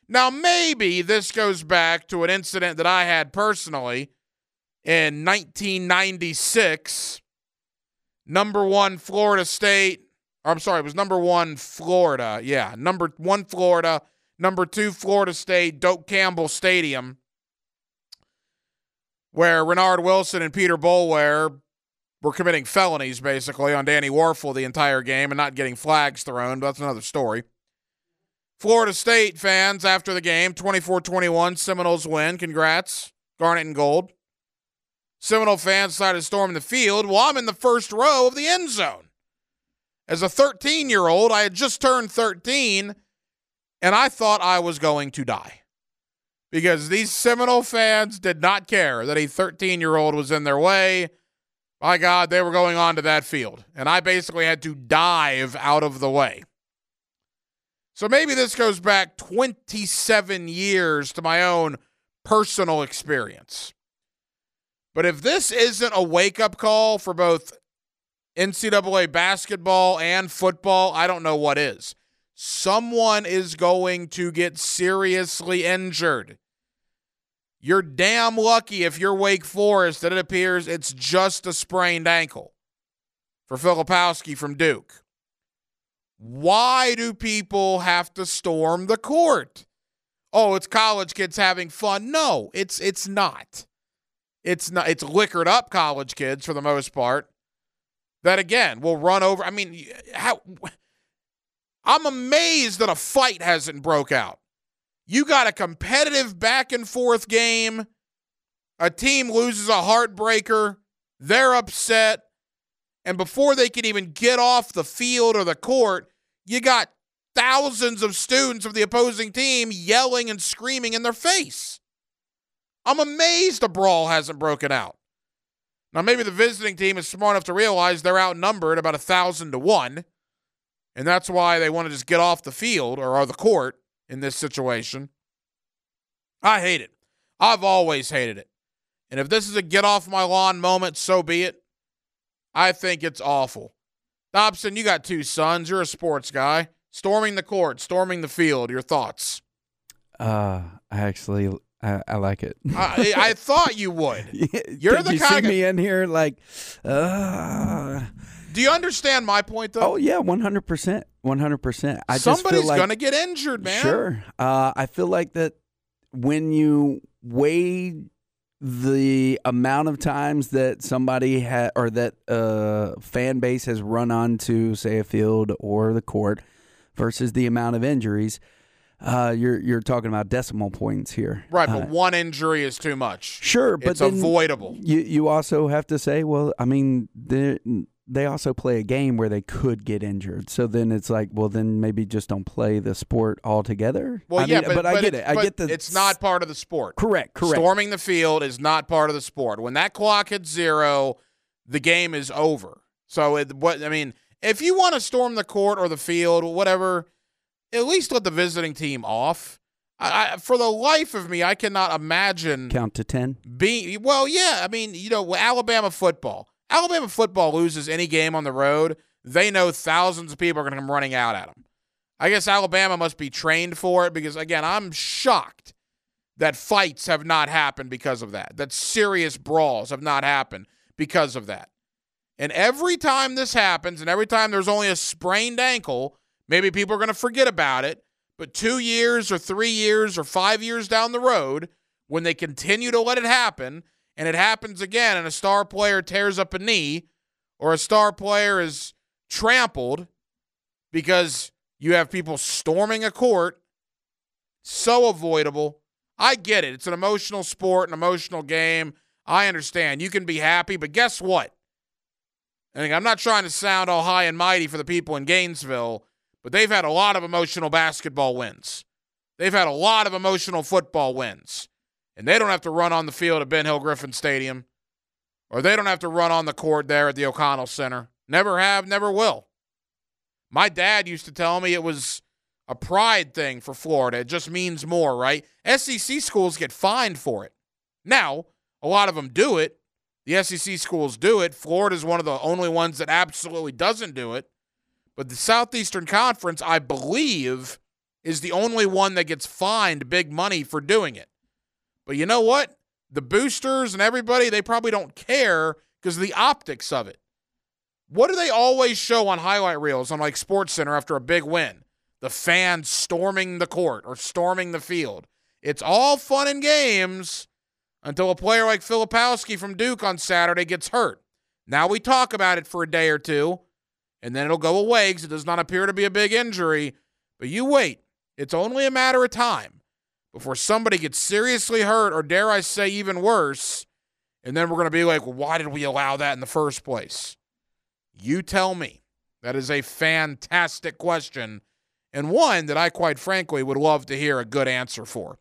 Now, maybe this goes back to an incident that I had personally in 1996. Number one, Florida State. I'm sorry, it was number one, Florida. Yeah, number one, Florida. Number two, Florida State, Doak Campbell Stadium, where Reinard Wilson and Peter Boulware were committing felonies basically on Danny Wuerffel the entire game and not getting flags thrown, but that's another story. Florida State fans after the game, 24 21, Seminoles win. Congrats. Garnet and gold. Seminole fans decided to storm the field. Well, I'm in the first row of the end zone. As a 13 year old, I had just turned 13, and I thought I was going to die because these Seminole fans did not care that a 13 year old was in their way. My God, they were going on to that field, and I basically had to dive out of the way. So maybe this goes back 27 years to my own personal experience. But if this isn't a wake up call for both NCAA basketball and football, I don't know what is. Someone is going to get seriously injured. You're damn lucky if you're Wake Forest that it appears it's just a sprained ankle for Filipowski from Duke. Why do people have to storm the court? Oh, it's college kids having fun. No, it's it's not. It's not it's liquored up college kids for the most part. That again will run over. I mean, how I'm amazed that a fight hasn't broke out. You got a competitive back and forth game. A team loses a heartbreaker. They're upset. And before they can even get off the field or the court, you got thousands of students of the opposing team yelling and screaming in their face. I'm amazed a brawl hasn't broken out. Now, maybe the visiting team is smart enough to realize they're outnumbered about a thousand to one, and that's why they want to just get off the field or, the court in this situation. I hate it. I've always hated it. And if this is a get off my lawn moment, so be it. I think it's awful. Dobson, you got two sons. You're a sports guy. Storming the court, storming the field. Your thoughts? Uh, I actually I, I like it. I, I thought you would. You're Did the you kind see of. me in here like, uh, Do you understand my point though? oh yeah, one hundred percent, one hundred percent. I just Somebody's like, gonna get injured, man. Sure. Uh, I feel like that when you weigh the amount of times that somebody had or that uh fan base has run onto say a field or the court versus the amount of injuries uh, you're you're talking about decimal points here, Right, Uh, but one injury is too much. Sure, but it's avoidable. You you also have to say, well, I mean, they they also play a game where they could get injured. So then it's like, well, then maybe just don't play the sport altogether. Well, I yeah, mean, but, I get it. I get the It's not part of the sport. correct. Correct. Storming the field is not part of the sport. When that clock hits zero, the game is over. So it, what I mean, if you want to storm the court or the field, whatever, at least let the visiting team off. I, I, for the life of me, I cannot imagine Count to ten. being well. Yeah, I mean, you know, Alabama football. Alabama football loses any game on the road. They know thousands of people are going to come running out at them. I guess Alabama must be trained for it because, again, I'm shocked that fights have not happened because of that, that serious brawls have not happened because of that. And every time this happens, and every time there's only a sprained ankle, maybe people are going to forget about it. But two years or three years or five years down the road, when they continue to let it happen, and it happens again, and a star player tears up a knee, or a star player is trampled because you have people storming a court, so avoidable. I get it. It's an emotional sport, an emotional game. I understand. You can be happy, but guess what? And I'm not trying to sound all high and mighty for the people in Gainesville, but they've had a lot of emotional basketball wins. They've had a lot of emotional football wins. And they don't have to run on the field at Ben Hill Griffin Stadium, or they don't have to run on the court there at the O'Connell Center. Never have, never will. My dad used to tell me it was a pride thing for Florida. It just means more, right? SEC schools get fined for it. Now, a lot of them do it. The SEC schools do it. Florida's one of the only ones that absolutely doesn't do it. But the Southeastern Conference, I believe, is the only one that gets fined big money for doing it. But you know what? The boosters and everybody, they probably don't care because of the optics of it. What do they always show on highlight reels on like Sports Center after a big win? The fans storming the court or storming the field. It's all fun and games until a player like Filipowski from Duke on Saturday gets hurt. Now we talk about it for a day or two, and then it'll go away because it does not appear to be a big injury. But you wait. It's only a matter of time before somebody gets seriously hurt, or dare I say, even worse. And then we're going to be like, well, why did we allow that in the first place? You tell me. That is a fantastic question, and one that I quite frankly would love to hear a good answer for.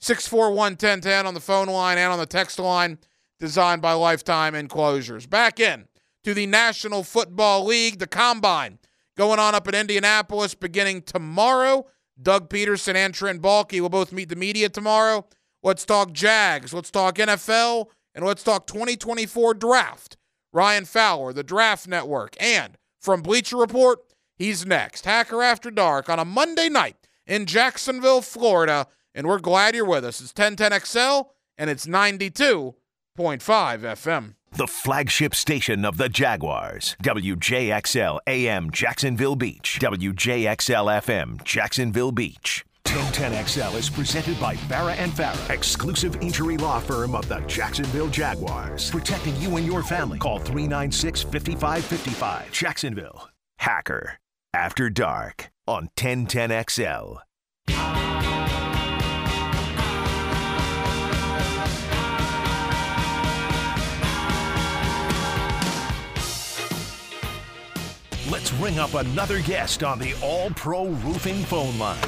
641 1010 on the phone line and on the text line, designed by Lifetime Enclosures. Back in to the National Football League, the Combine, going on up in Indianapolis beginning tomorrow. Doug Pederson and Trent Baalke will both meet the media tomorrow. Let's talk Jags, let's talk NFL, and let's talk 2024 draft. Ryan Fowler, the Draft Network, and from Bleacher Report, he's next. Hacker After Dark on a Monday night in Jacksonville, Florida, and we're glad you're with us. It's 1010XL and it's 92.5 FM. The flagship station of the Jaguars. WJXL AM Jacksonville Beach. WJXL FM Jacksonville Beach. 1010XL is presented by Farah and Farah, exclusive injury law firm of the Jacksonville Jaguars. Protecting you and your family. Call 396 5555. Jacksonville. Hacker. After Dark on 1010XL. Ring up another guest on the All Pro Roofing phone line.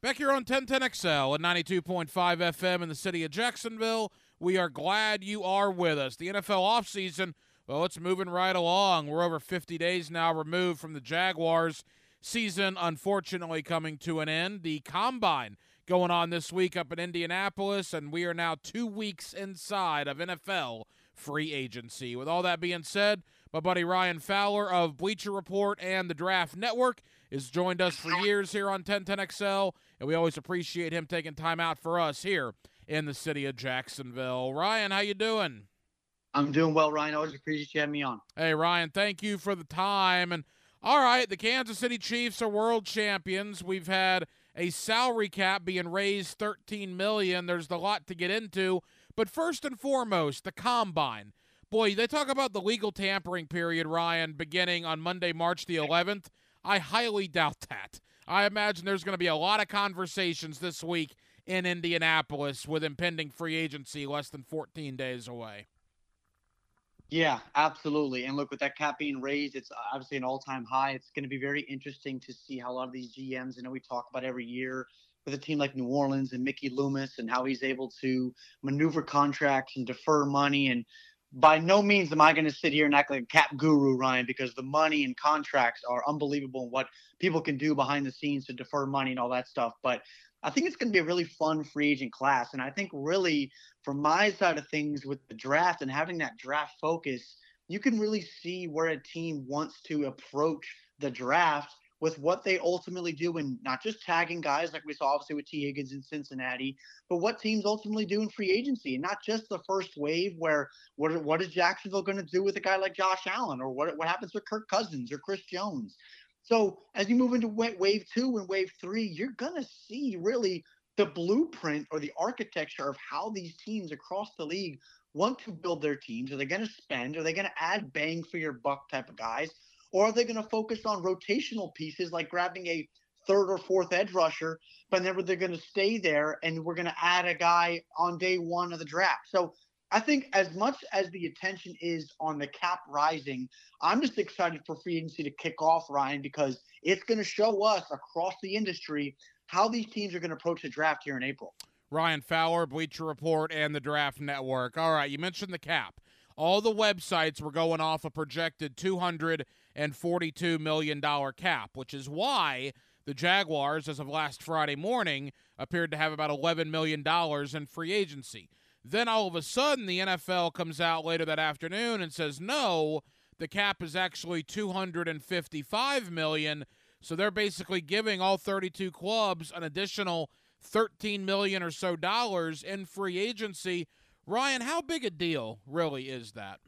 Back here on 1010XL at 92.5 FM in the city of Jacksonville. We are glad you are with us. The NFL offseason, well, it's moving right along. We're over 50 days now removed from the Jaguars season, unfortunately, coming to an end. The combine going on this week up in Indianapolis, and we are now two weeks inside of NFL free agency. With all that being said, my buddy Ryan Fowler of Bleacher Report and the Draft Network has joined us for years here on 1010XL, and we always appreciate him taking time out for us here in the city of Jacksonville. Ryan, how you doing? I'm doing well, Ryan. Always appreciate you having me on. Hey, Ryan, thank you for the time. And all right, the Kansas City Chiefs are world champions. We've had a salary cap being raised 13 million. There's a lot to get into, but first and foremost, the combine. Boy, they talk about the legal tampering period, Ryan, beginning on Monday, March the 11th. I highly doubt that. I imagine there's going to be a lot of conversations this week in Indianapolis with impending free agency less than 14 days away. Yeah, absolutely. And look, with that cap being raised, it's obviously an all-time high. It's going to be very interesting to see how a lot of these GMs, I know we talk about every year with a team like New Orleans and Mickey Loomis and how he's able to maneuver contracts and defer money. And by no means am I going to sit here and act like a cap guru, Ryan, because the money and contracts are unbelievable and what people can do behind the scenes to defer money and all that stuff. But I think it's going to be a really fun free agent class. And I think really from my side of things with the draft and having that draft focus, you can really see where a team wants to approach the draft with what they ultimately do and not just tagging guys like we saw obviously with Tee Higgins in Cincinnati, but what teams ultimately do in free agency and not just the first wave where what what is Jacksonville going to do with a guy like Josh Allen or what what happens with Kirk Cousins or Chris Jones. So as you move into wave two and wave three, you're going to see really the blueprint or the architecture of how these teams across the league want to build their teams. Are they going to spend? Are they going to add bang for your buck type of guys? Or are they going to focus on rotational pieces like grabbing a third or fourth edge rusher, but then they're going to stay there and we're going to add a guy on day one of the draft? So I think as much as the attention is on the cap rising, I'm just excited for free agency to kick off, Ryan, because it's going to show us across the industry how these teams are going to approach the draft here in April. Ryan Fowler, Bleacher Report, and the Draft Network. All right, you mentioned the cap. All the websites were going off a projected $242 million cap, which is why the Jaguars, as of last Friday morning, appeared to have about $11 million in free agency. Then all of a sudden, the NFL comes out later that afternoon and says, no, the cap is actually 255 million. So they're basically giving all 32 clubs an additional 13 million or so dollars in free agency. Ryan, how big a deal really is that?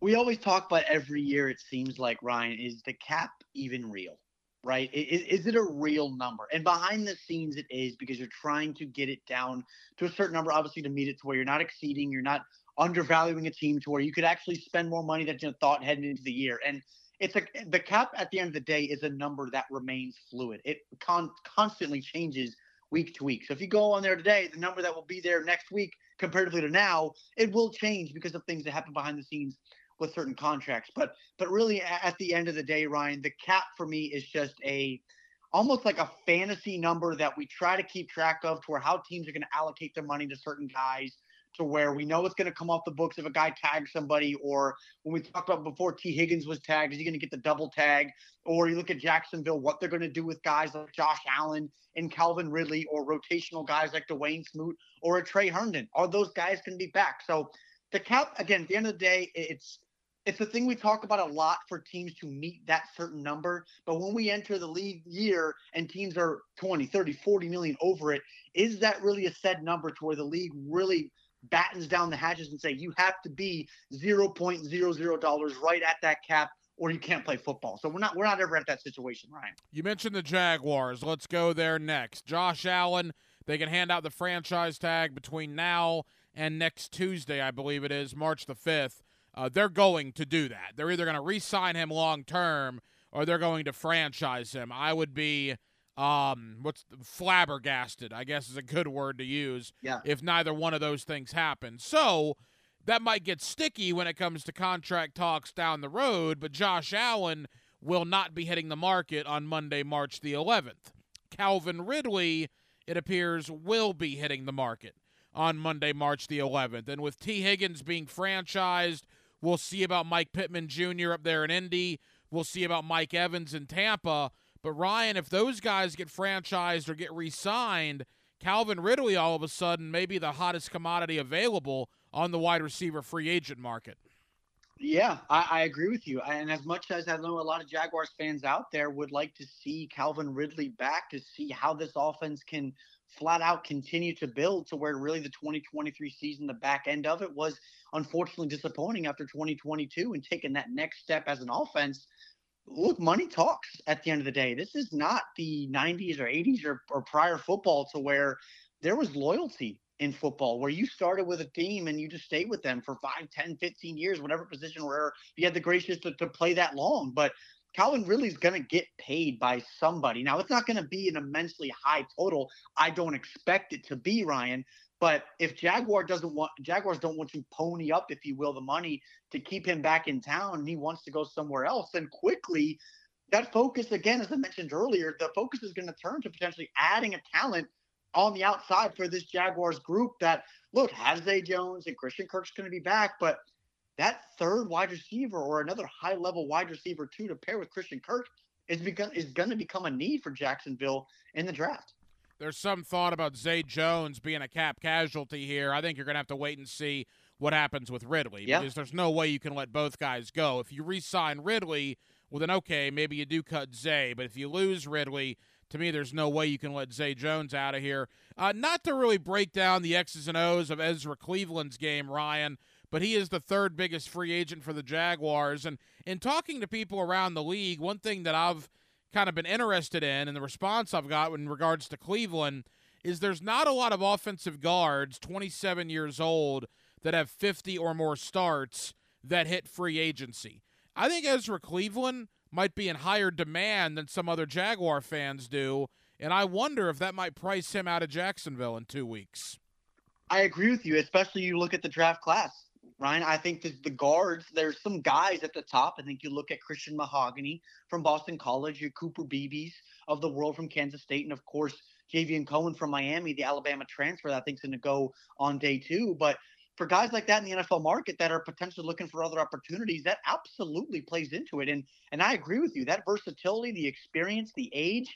We always talk about every year, it seems like, Ryan, is the cap even real? right? Is, is, it a real number? And behind the scenes, it is because you're trying to get it down to a certain number, obviously, to meet it to where you're not exceeding, you're not undervaluing a team to where you could actually spend more money than you thought heading into the year. And it's a the cap at the end of the day is a number that remains fluid. It con- constantly changes week to week. So if you go on there today, the number that will be there next week comparatively to now, it will change because of things that happen behind the scenes with certain contracts. But but really, at the end of the day, Ryan, the cap for me is just a almost like a fantasy number that we try to keep track of to where how teams are going to allocate their money to certain guys to where we know it's going to come off the books if a guy tags somebody or when we talked about before Tee Higgins was tagged, is he going to get the double tag? Or you look at Jacksonville, what they're going to do with guys like Josh Allen and Calvin Ridley or rotational guys like Dawuane Smoot or a Tre Herndon. Are those guys going to be back? So the cap, again, at the end of the day, it's it's a thing we talk about a lot for teams to meet that certain number. But when we enter the league year and teams are 20, 30, 40 million over it, is that really a set number to where the league really battens down the hatches and say you have to be $0.00 right at that cap or you can't play football. So we're not we're not ever at that situation, Ryan. You mentioned the Jaguars. Let's go there next. Josh Allen, they can hand out the franchise tag between now and next Tuesday, I believe it is, March the 5th uh, they're going to do that. They're either going to re-sign him long term or they're going to franchise him. I would be um what's flabbergasted, I guess is a good word to use yeah. if neither one of those things happen. So that might get sticky when it comes to contract talks down the road, but Josh Allen will not be hitting the market on Monday, March the 11th. Calvin Ridley, it appears, will be hitting the market on Monday, March the 11th. And with Tee Higgins being franchised, we'll see about Mike Pittman Jr. up there in Indy. We'll see about Mike Evans in Tampa. But Ryan, if those guys get franchised or get re signed, Calvin Ridley all of a sudden may be the hottest commodity available on the wide receiver free agent market. Yeah, I, I, agree with you. And as much as I know a lot of Jaguars fans out there would like to see Calvin Ridley back to see how this offense can flat out continue to build to where really the 2023 season, the back end of it was unfortunately disappointing after 2022 and taking that next step as an offense. Look, money talks at the end of the day. This is not the 90s or 80s or, or prior football to where there was loyalty in football where you started with a team and you just stayed with them for 5 10 15 years whatever position where you had the gracious to, to play that long but Calvin Ridley's going to get paid by somebody. Now, it's not going to be an immensely high total. I don't expect it to be, Ryan. But if Jaguar doesn't want Jaguars don't want to pony up, if you will, the money to keep him back in town, and he wants to go somewhere else, then quickly that focus again, as I mentioned earlier, the focus is going to turn to potentially adding a talent on the outside for this Jaguars group that look has Zay Jones and Christian Kirk's going to be back, but that third wide receiver or another high level wide receiver too to pair with Christian Kirk is become is going to become a need for Jacksonville in the draft. There's some thought about Zay Jones being a cap casualty here. I think you're going to have to wait and see what happens with Ridley yeah. because there's no way you can let both guys go. If you re-sign Ridley, well then okay, maybe you do cut Zay, but if you lose Ridley, to me, there's no way you can let Zay Jones out of here. Uh, not to really break down the X's and O's of Ezra Cleveland's game, Ryan, but he is the third biggest free agent for the Jaguars. And in talking to people around the league, one thing that I've kind of been interested in and the response I've got in regards to Cleveland is there's not a lot of offensive guards 27 years old that have 50 or more starts that hit free agency. I think Ezra Cleveland might be in higher demand than some other Jaguar fans do, and I wonder if that might price him out of Jacksonville in 2 weeks. I agree with you, especially you look at the draft class. Ryan, I think that the guards, there's some guys at the top. I think you look at Christian Mahogany from Boston College, your Cooper Beebes of the world from Kansas State, and of course, Javion Cohen from Miami, the Alabama transfer that I think's going to go on day two. But for guys like that in the NFL market that are potentially looking for other opportunities, that absolutely plays into it. And and I agree with you. That versatility, the experience, the age,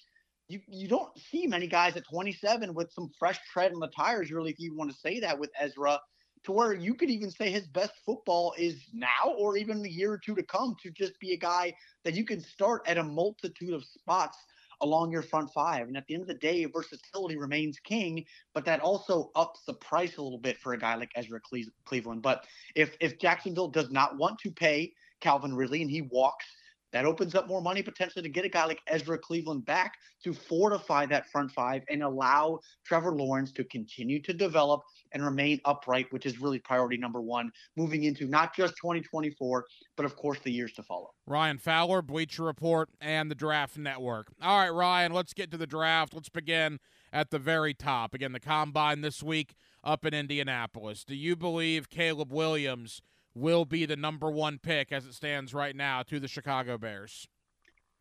you you don't see many guys at 27 with some fresh tread on the tires, really, if you want to say that with Ezra to where you could even say his best football is now or even the year or two to come to just be a guy that you can start at a multitude of spots along your front five. And at the end of the day, versatility remains king, but that also ups the price a little bit for a guy like Ezra Cleveland. But if if Jacksonville does not want to pay Calvin Ridley and he walks that opens up more money potentially to get a guy like Ezra Cleveland back to fortify that front five and allow Trevor Lawrence to continue to develop and remain upright, which is really priority number one moving into not just 2024, but of course the years to follow. Ryan Fowler, Bleacher Report, and the Draft Network. All right, Ryan, let's get to the draft. Let's begin at the very top. Again, the combine this week up in Indianapolis. Do you believe Caleb Williams? Will be the number one pick as it stands right now to the Chicago Bears.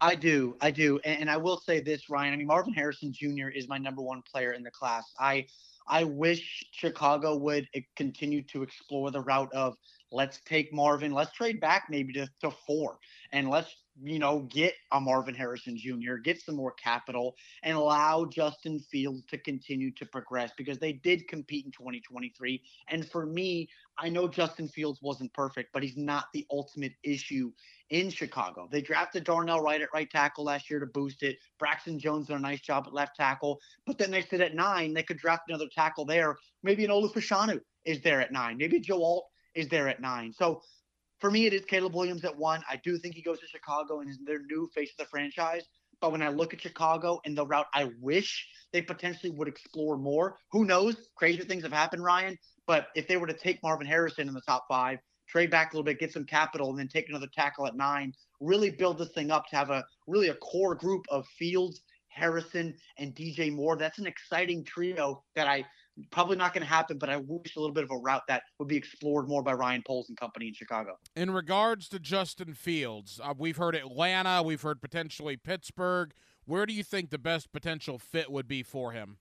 I do, I do, and, and, I will say this, Ryan. I mean, Marvin Harrison Jr. is my number one player in the class. I, I wish Chicago would eh, continue to explore the route of let's take Marvin, let's trade back maybe to, to four, and let's you know, get a Marvin Harrison Jr., get some more capital, and allow Justin Fields to continue to progress because they did compete in 2023. And for me, I know Justin Fields wasn't perfect, but he's not the ultimate issue in Chicago. They drafted Darnell Wright at right tackle last year to boost it. Braxton Jones did a nice job at left tackle, but then they sit at nine. They could draft another tackle there. Maybe an Olu Fashanu is there at nine. Maybe Joe Alt is there at nine. So for me, it is Caleb Williams at one. I do think he goes to Chicago and is their new face of the franchise. But when I look at Chicago and the route I wish they potentially would explore more, who knows? Crazier things have happened, Ryan. But if they were to take Marvin Harrison in the top five, trade back a little bit, get some capital, and then take another tackle at nine, really build this thing up to have a really a core group of Fields, Harrison, and DJ Moore. That's an exciting trio that I Probably not going to happen, but I wish a little bit of a route that would be explored more by Ryan Poles and company in Chicago. In regards to Justin Fields, uh, we've heard Atlanta, we've heard potentially Pittsburgh. Where do you think the best potential fit would be for him?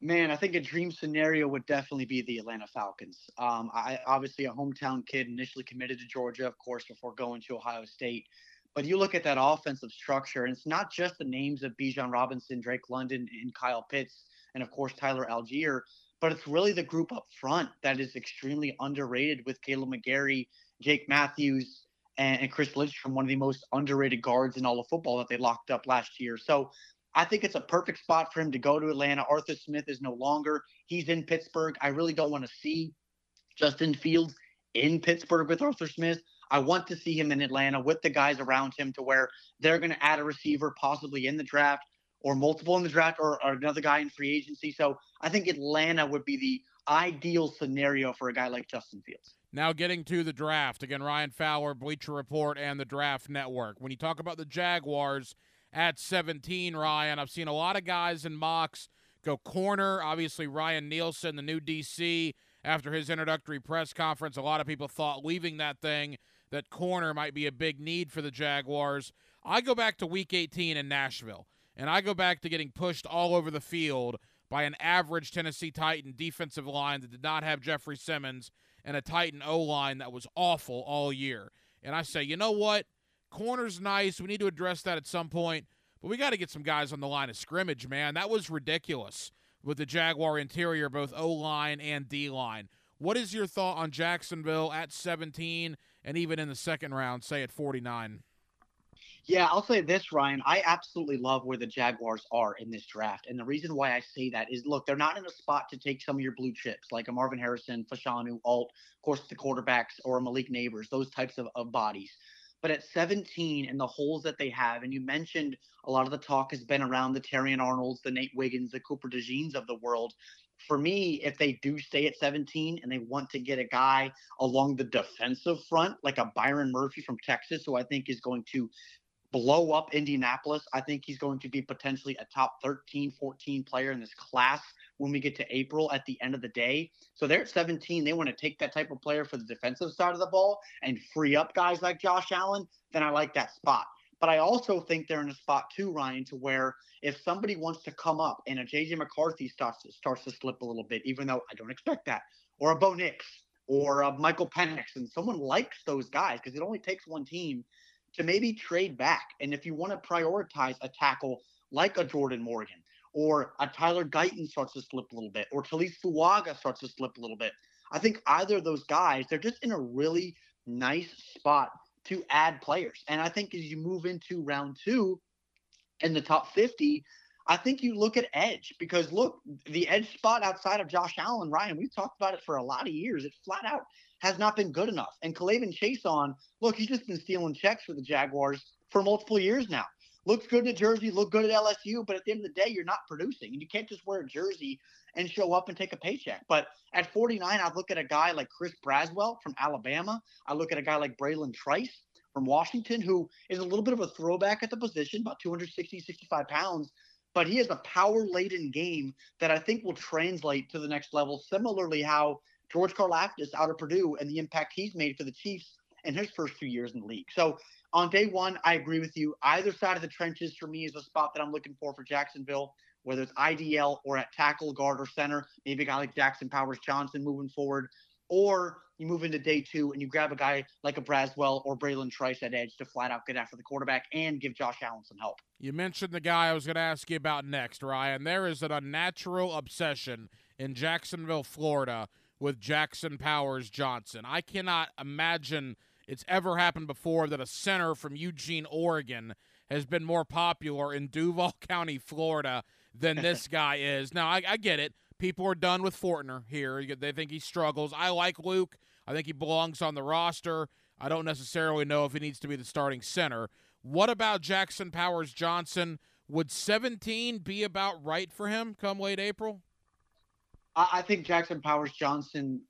Man, I think a dream scenario would definitely be the Atlanta Falcons. Um, I obviously a hometown kid, initially committed to Georgia, of course, before going to Ohio State. But you look at that offensive structure, and it's not just the names of Bijan Robinson, Drake London, and Kyle Pitts and of course Tyler Allgeier. But it's really the group up front that is extremely underrated with Kaleb McGary, Jake Matthews, and, and Chris Lindstrom, one of the most underrated guards in all of football that they locked up last year. So I think it's a perfect spot for him to go to Atlanta. Arthur Smith is no longer. He's in Pittsburgh. I really don't want to see Justin Fields in Pittsburgh with Arthur Smith. I want to see him in Atlanta with the guys around him to where they're going to add a receiver possibly in the draft or multiple in the draft or, or another guy in free agency. So I think Atlanta would be the ideal scenario for a guy like Justin Fields. Now getting to the draft. Again, Ryan Fowler, Bleacher Report, and the Draft Network. When you talk about the Jaguars at 17, Ryan, I've seen a lot of guys in mocks go corner. Obviously, Ryan Nielsen, the new DC, after his introductory press conference, a lot of people thought leaving that thing that corner might be a big need for the Jaguars. I go back to week 18 in Nashville, and I go back to getting pushed all over the field by an average Tennessee Titan defensive line that did not have Jeffrey Simmons and a Titan O line that was awful all year. And I say, you know what? Corner's nice. We need to address that at some point, but we got to get some guys on the line of scrimmage, man. That was ridiculous with the Jaguar interior, both O line and D line. What is your thought on Jacksonville at 17 and even in the second round, say at 49? Yeah, I'll say this, Ryan. I absolutely love where the Jaguars are in this draft. And the reason why I say that is look, they're not in a spot to take some of your blue chips like a Marvin Harrison, Fashanu, Alt, of course, the quarterbacks, or Malik Nabers, those types of, of bodies. But at 17 and the holes that they have, and you mentioned a lot of the talk has been around the Terrion Arnolds, the Nate Wiggins, the Cooper DeJeans of the world. For me, if they do stay at 17 and they want to get a guy along the defensive front, like a Byron Murphy from Texas, who I think is going to blow up Indianapolis. I think he's going to be potentially a top 13, 14 player in this class when we get to April at the end of the day. So they're at 17. They want to take that type of player for the defensive side of the ball and free up guys like Josh Allen. Then I like that spot. But I also think they're in a spot too, Ryan, to where if somebody wants to come up and a JJ McCarthy starts to, starts to slip a little bit, even though I don't expect that, or a Bo Nix or a Michael Penix, and someone likes those guys because it only takes one team to maybe trade back. And if you want to prioritize a tackle like a Jordan Morgan or a Tyler Guyton starts to slip a little bit or Taliese Fuaga starts to slip a little bit, I think either of those guys, they're just in a really nice spot to add players. And I think as you move into round two in the top 50, I think you look at edge because look, the edge spot outside of Josh Allen, Ryan, we've talked about it for a lot of years. It flat out has not been good enough. And K'Lavon Chaisson, look, he's just been stealing checks for the Jaguars for multiple years now. Looks good at Jersey, look good at LSU, but at the end of the day, you're not producing. And you can't just wear a jersey and show up and take a paycheck. But at 49, I look at a guy like Chris Braswell from Alabama. I look at a guy like Bralen Trice from Washington, who is a little bit of a throwback at the position, about 260, 65 pounds but he has a power laden game that I think will translate to the next level. Similarly, how George Karlaftis out of Purdue and the impact he's made for the Chiefs in his first few years in the league. So on day one, I agree with you. Either side of the trenches for me is a spot that I'm looking for for Jacksonville, whether it's IDL or at tackle, guard, or center. Maybe a guy like Jackson Powers Johnson moving forward. Or you move into day two and you grab a guy like a Braswell or Bralen Trice at edge to flat out get after the quarterback and give Josh Allen some help. You mentioned the guy I was going to ask you about next, Ryan. There is an unnatural obsession in Jacksonville, Florida with Jackson Powers Johnson. I cannot imagine it's ever happened before that a center from Eugene, Oregon has been more popular in Duval County, Florida than this guy is. Now, I, I get it. People are done with Fortner here. They think he struggles. I like Luke. I think he belongs on the roster. I don't necessarily know if he needs to be the starting center. What about Jackson Powers Johnson? Would 17 be about right for him come late April? I think Jackson Powers Johnson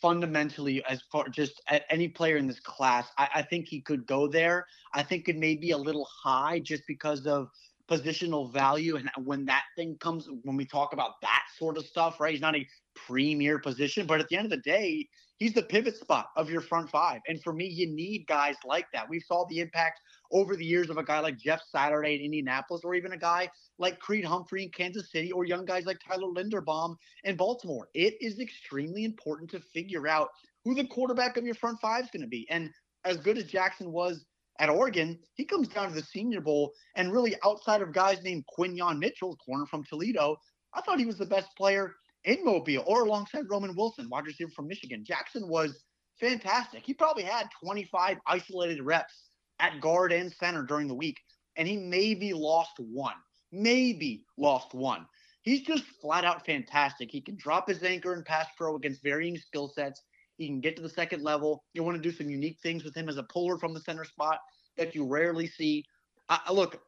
fundamentally as far just any player in this class I, I, think he could go there. I think it may be a little high just because of positional value and when that thing comes when we talk about that sort of stuff right? He's not a premier position but at the end of the day he's the pivot spot of your front five. And for me you need guys like that. We saw the impact over the years of a guy like jeff saturday in indianapolis or even a guy like creed humphrey in kansas city or young guys like tyler linderbaum in baltimore it is extremely important to figure out who the quarterback of your front five is going to be and as good as jackson was at Oregon, he comes down to the Senior Bowl, and really outside of guys named Quinyon Mitchell, corner from Toledo, I thought he was the best player in Mobile or alongside Roman Wilson, wide receiver from Michigan. Jackson was fantastic. He probably had 25 isolated reps at guard and center during the week, and he maybe lost one, maybe lost one. He's just flat out fantastic. He can drop his anchor and pass pro against varying skill sets. He can get to the second level. You want to do some unique things with him as a puller from the center spot that you rarely see. I, look,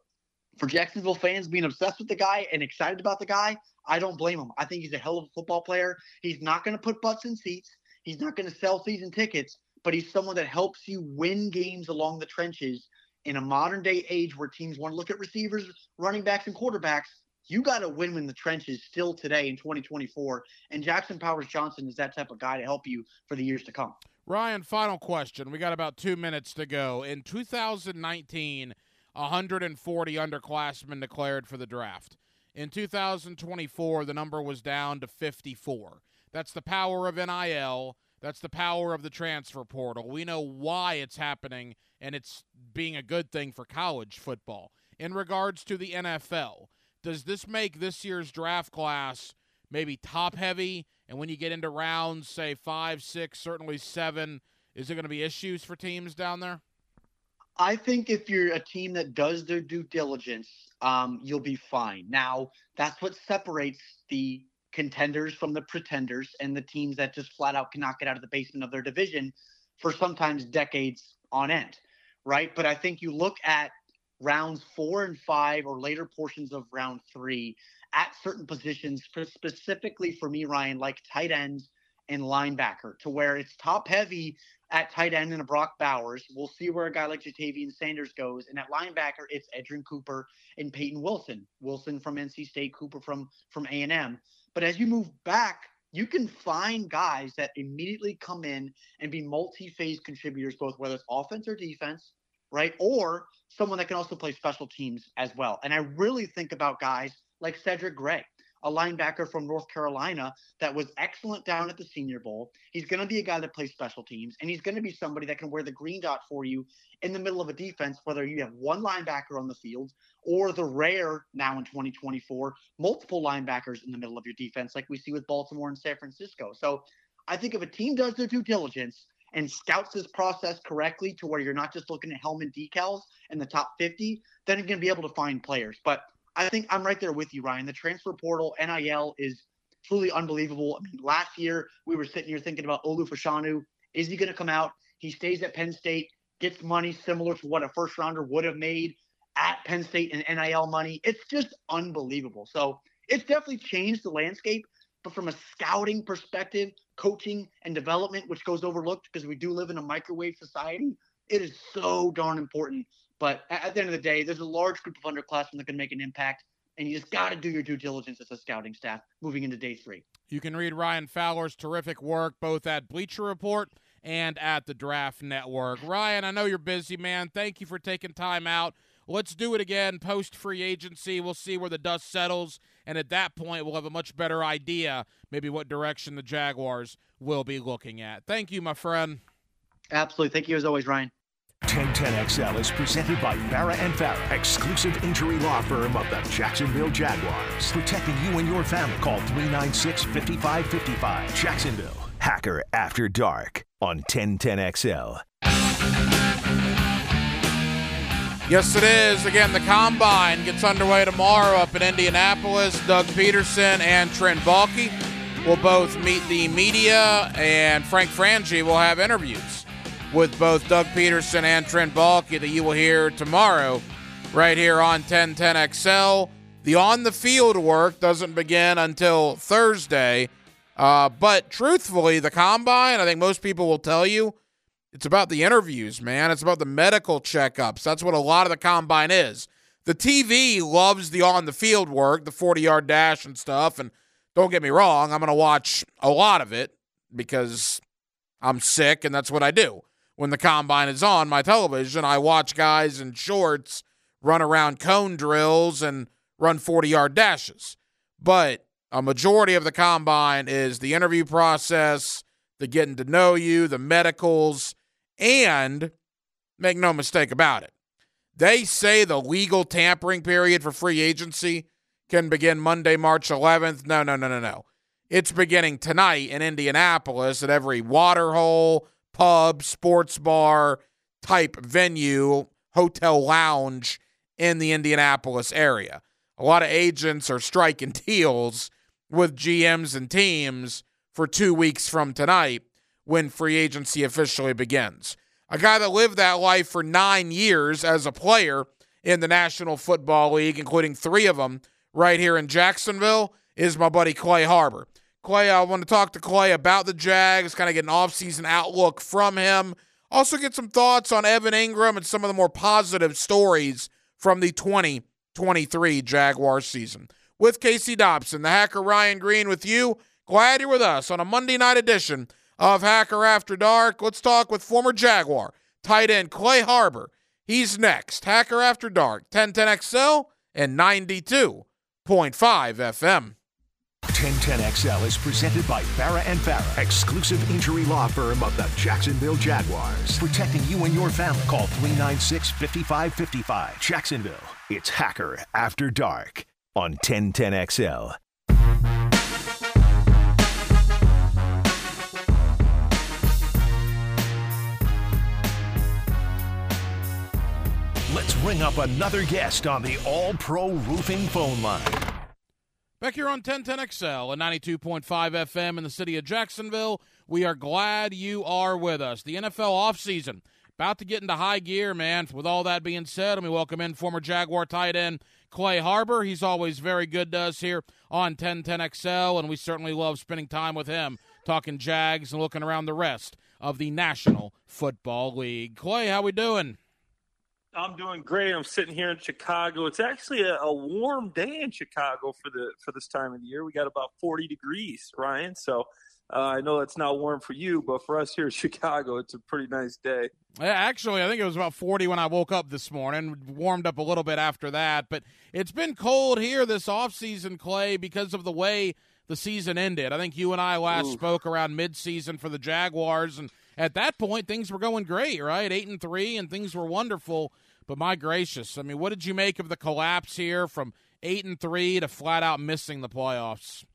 for Jacksonville fans being obsessed with the guy and excited about the guy, I don't blame him. I think he's a hell of a football player. He's not going to put butts in seats. He's not going to sell season tickets, but he's someone that helps you win games along the trenches in a modern day age where teams want to look at receivers, running backs, and quarterbacks. You got to win in the trenches still today in 2024. And Jackson Powers Johnson is that type of guy to help you for the years to come. Ryan, final question. We got about two minutes to go. In 2019, 140 underclassmen declared for the draft. In 2024, the number was down to 54. That's the power of NIL. That's the power of the transfer portal. We know why it's happening, and it's being a good thing for college football. In regards to the NFL, does this make this year's draft class maybe top heavy? And when you get into rounds, say five, six, certainly seven, is there going to be issues for teams down there? I think if you're a team that does their due diligence, um, you'll be fine. Now, that's what separates the contenders from the pretenders and the teams that just flat out cannot get out of the basement of their division for sometimes decades on end, right? But I think you look at rounds four and five or later portions of round three at certain positions, specifically for me, Ryan, like tight ends and linebacker, to where it's top heavy at tight end in a Brock Bowers. We'll see where a guy like Ja'Tavion Sanders goes. And at linebacker, it's Edgerrin Cooper and Peyton Wilson. Wilson from NC State, Cooper from from A&M. But as you move back, you can find guys that immediately come in and be multi-phase contributors, both whether it's offense or defense, right? Or someone that can also play special teams as well. And I really think about guys like Cedric Gray, a linebacker from North Carolina that was excellent down at the Senior Bowl. He's going to be a guy that plays special teams, and he's going to be somebody that can wear the green dot for you in the middle of a defense, whether you have one linebacker on the field or the rare now in 2024 multiple linebackers in the middle of your defense, like we see with Baltimore and San Francisco. So I think if a team does their due diligence and scouts this process correctly to where you're not just looking at helmet decals in the top 50, then you're going to be able to find players. But I think I'm right there with you, Ryan. The transfer portal, NIL, is truly unbelievable. I mean, last year we were sitting here thinking about Olu Fashanu. Is he going to come out? He stays at Penn State, gets money similar to what a first rounder would have made at Penn State and NIL money. It's just unbelievable. So it's definitely changed the landscape. But from a scouting perspective, coaching and development, which goes overlooked because we do live in a microwave society, it is so darn important but at the end of the day, there's a large group of underclassmen that can make an impact, and you just got to do your due diligence as a scouting staff moving into day three. You can read Ryan Fowler's terrific work both at Bleacher Report and at the Draft Network. Ryan, I know you're busy, man. Thank you for taking time out. Let's do it again post free agency. We'll see where the dust settles. And at that point, we'll have a much better idea, maybe what direction the Jaguars will be looking at. Thank you, my friend. Absolutely. Thank you as always, Ryan. 1010XL is presented by Farah and Farah, exclusive injury law firm of the Jacksonville Jaguars. Protecting you and your family. Call 396 5555. Jacksonville. Hacker After Dark on 1010XL. Yes, it is. Again, the combine gets underway tomorrow up in Indianapolis. Doug Pederson and Trent Baalke will both meet the media, and Frank Frangie will have interviews with both Doug Pederson and Trent Baalke that you will hear tomorrow right here on 1010XL. The on the field work doesn't begin until Thursday. Uh, but truthfully, the combine, I think most people will tell you, it's about the interviews, man. It's about the medical checkups. That's what a lot of the combine is. The TV loves the on the field work, the 40 yard dash and stuff. And don't get me wrong, I'm going to watch a lot of it because I'm sick and that's what I do when the combine is on my television. I watch guys in shorts run around cone drills and run 40 yard dashes. But a majority of the combine is the interview process, the getting to know you, the medicals, and make no mistake about it. They say the legal tampering period for free agency can begin Monday, March 11th. No, no, no, no, no. It's beginning tonight in Indianapolis at every water hole, pub, sports bar type venue, hotel lounge in the Indianapolis area. A lot of agents are striking deals with GMs and teams for two weeks from tonight when free agency officially begins. A guy that lived that life for nine years as a player in the National Football League, including three of them right here in Jacksonville, is my buddy Clay Harbor. Clay, I want to talk to Clay about the Jags, kind of get an offseason outlook from him. Also, get some thoughts on Evan Engram and some of the more positive stories from the 2023 Jaguars season. With Casey Dobson, the hacker Ryan Green with you. Glad you're with us on a Monday night edition of Hacker After Dark. Let's talk with former Jaguar tight end Clay Harbor. He's next. Hacker After Dark, 1010XL and 92.5 FM. 1010XL is presented by Farah and Farah, exclusive injury law firm of the Jacksonville Jaguars. Protecting you and your family. Call 396 5555. Jacksonville, it's Hacker After Dark on 1010XL. Let's ring up another guest on the All Pro Roofing phone line. Back here on 1010XL and 92.5 FM in the city of Jacksonville, we are glad you are with us. The NFL offseason about to get into high gear, man. With all that being said, let me welcome in former Jaguar tight end Clay Harbor. He's always very good to us here on 1010XL, and we certainly love spending time with him, talking Jags and looking around the rest of the National Football League. Clay, how we doing? I'm doing great. I'm sitting here in Chicago. It's actually a, a, warm day in Chicago for the for this time of the year. We got about 40 degrees, Ryan. So uh, I know it's not warm for you, but for us here in Chicago, it's a pretty nice day. Actually, I think it was about 40 when I woke up this morning. Warmed up a little bit after that, but it's been cold here this off season, Clay, because of the way the season ended. I think you and I last Ooh. spoke around midseason for the Jaguars, and at that point things were going great, right? Eight and three, and things were wonderful. But my gracious, I mean, what did you make of the collapse here from eight and three to flat out missing the playoffs?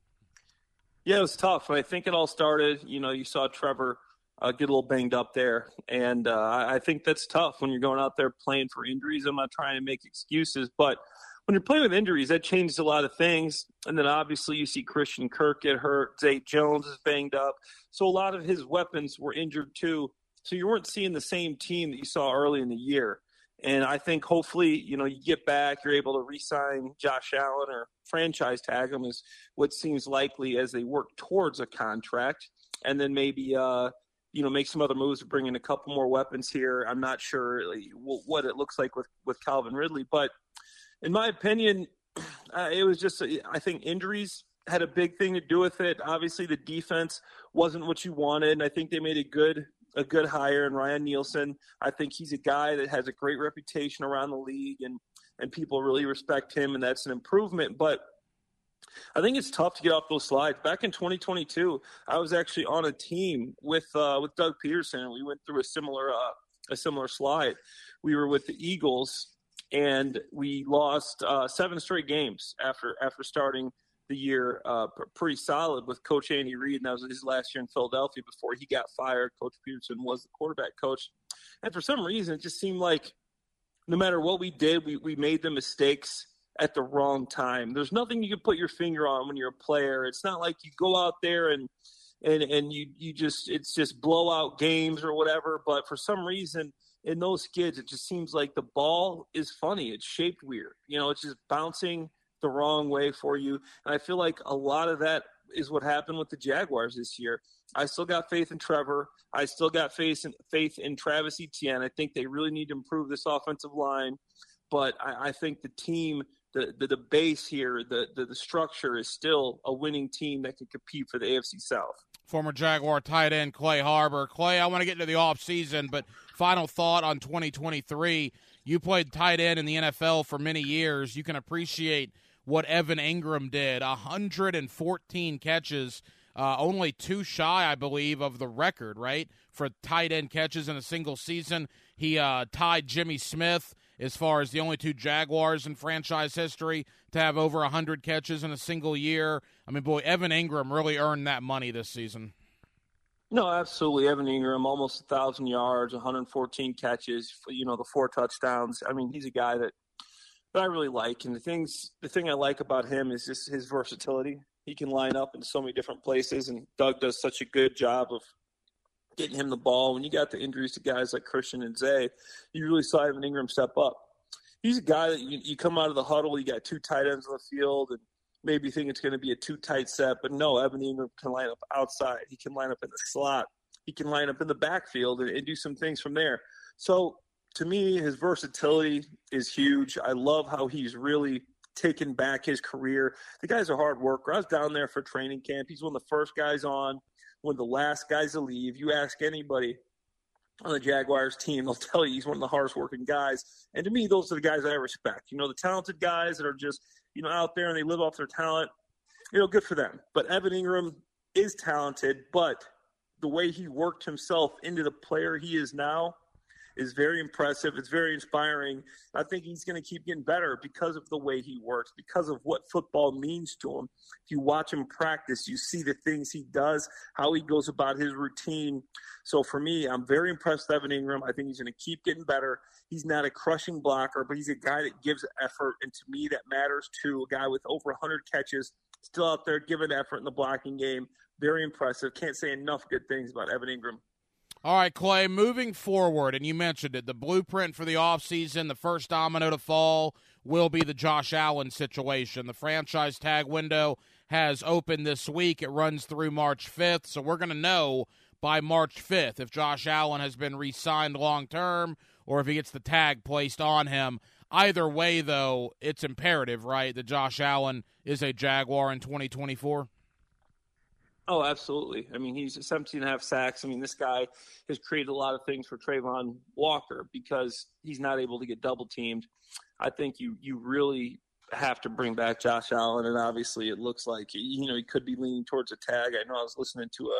Yeah, it was tough. I think it all started. You know, you saw Trevor uh, get a little banged up there, and uh, I think that's tough when you're going out there playing for injuries. I'm not trying to make excuses, but when you're playing with injuries, that changes a lot of things. And then obviously you see Christian Kirk get hurt, Zay Jones is banged up, so a lot of his weapons were injured too. So you weren't seeing the same team that you saw early in the year. And I think hopefully, you know, you get back, you're able to re-sign Josh Allen or franchise tag him is what seems likely as they work towards a contract, and then maybe uh, you know make some other moves to bring in a couple more weapons here. I'm not sure what it looks like with with Calvin Ridley, but in my opinion, uh, it was just I think injuries had a big thing to do with it. Obviously, the defense wasn't what you wanted, and I think they made a good a good hire in Ryan Nielsen. I think he's a guy that has a great reputation around the league and and people really respect him and that's an improvement. But I think it's tough to get off those slides. Back in 2022, I was actually on a team with uh, with Doug Pederson. We went through a similar uh, a similar slide. We were with the Eagles, and we lost uh, seven straight games after after starting the year uh, pretty solid with Coach Andy Reid, and that was his last year in Philadelphia before he got fired. Coach Pederson was the quarterback coach, and for some reason, it just seemed like no matter what we did, we, we made the mistakes at the wrong time. There's nothing you can put your finger on when you're a player. It's not like you go out there and and and you you just it's just blowout games or whatever. But for some reason, in those skids, it just seems like the ball is funny. It's shaped weird. You know, it's just bouncing the wrong way for you. And I feel like a lot of that is what happened with the Jaguars this year. I still got faith in Trevor. I still got faith in faith in Travis Etienne. I think they really need to improve this offensive line, but I, I think the team, the, the, the base here, the, the the structure is still a winning team that can compete for the AFC South. Former Jaguar tight end Clay Harbor. Clay, I want to get into the off season, but final thought on 2023. You played tight end in the NFL for many years. You can appreciate what Evan Engram did 114 catches, uh, only two shy, I believe, of the record, right? For tight end catches in a single season. He uh, tied Jimmy Smith as far as the only two Jaguars in franchise history to have over 100 catches in a single year. I mean, boy, Evan Engram really earned that money this season. No, absolutely. Evan Engram, almost a thousand yards, 114 catches. You know, the four touchdowns. I mean, he's a guy that that I really like. And the things, the thing I like about him is just his versatility. He can line up in so many different places, and Doug does such a good job of getting him the ball. When you got the injuries to guys like Christian and Zay, you really saw Evan Engram step up. He's a guy that you, you come out of the huddle, you got two tight ends on the field, and maybe think it's going to be a too tight set, but no, Evan Engram can line up outside. He can line up in the slot. He can line up in the backfield and, and do some things from there. So to me, his versatility is huge. I love how he's really taken back his career. The guy's a hard worker. I was down there for training camp. He's one of the first guys on, one of the last guys to leave. You ask anybody on the Jaguars team, they'll tell you he's one of the hardest working guys. And to me, those are the guys I respect. You know, the talented guys that are just, you know, out there and they live off their talent. You know, good for them. But Evan Engram is talented, but the way he worked himself into the player he is now is very impressive. It's very inspiring. I think he's going to keep getting better because of the way he works, because of what football means to him. If you watch him practice, you see the things he does, how he goes about his routine. So for me, I'm very impressed with Evan Engram. I think he's going to keep getting better. He's not a crushing blocker, but he's a guy that gives effort, and to me, that matters too. A guy with over 100 catches, still out there giving effort in the blocking game. Very impressive. Can't say enough good things about Evan Engram. All right, Clay, moving forward, and you mentioned it, the blueprint for the offseason, the first domino to fall will be the Josh Allen situation. The franchise tag window has opened this week. It runs through March 5th, so we're going to know by March 5th if Josh Allen has been re signed long term or if he gets the tag placed on him. Either way, though, it's imperative, right, that Josh Allen is a Jaguar in 2024? Oh, absolutely. I mean, he's 17 and a half sacks. I mean, this guy has created a lot of things for Travon Walker because he's not able to get double teamed. I think you you really have to bring back Josh Allen, and obviously it looks like you know he could be leaning towards a tag. I know I was listening to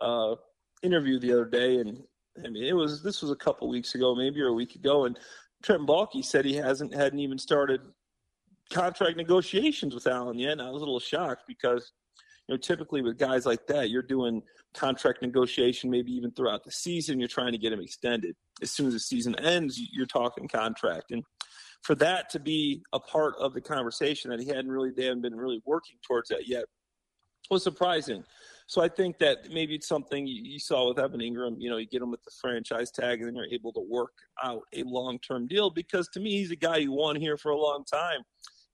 a uh, interview the other day, and I mean it was this was a couple weeks ago, maybe or a week ago, and Trent Baalke said he hasn't hadn't even started contract negotiations with Allen yet. And I was a little shocked because you know, typically with guys like that, you're doing contract negotiation, maybe even throughout the season. You're trying to get him extended. As soon as the season ends, you're talking contract. And for that to be a part of the conversation that he hadn't really, they hadn't been really working towards that yet was surprising. So I think that maybe it's something you saw with Evan Engram. You know, you get him with the franchise tag, and then you're able to work out a long-term deal. Because to me, he's a guy you want here for a long time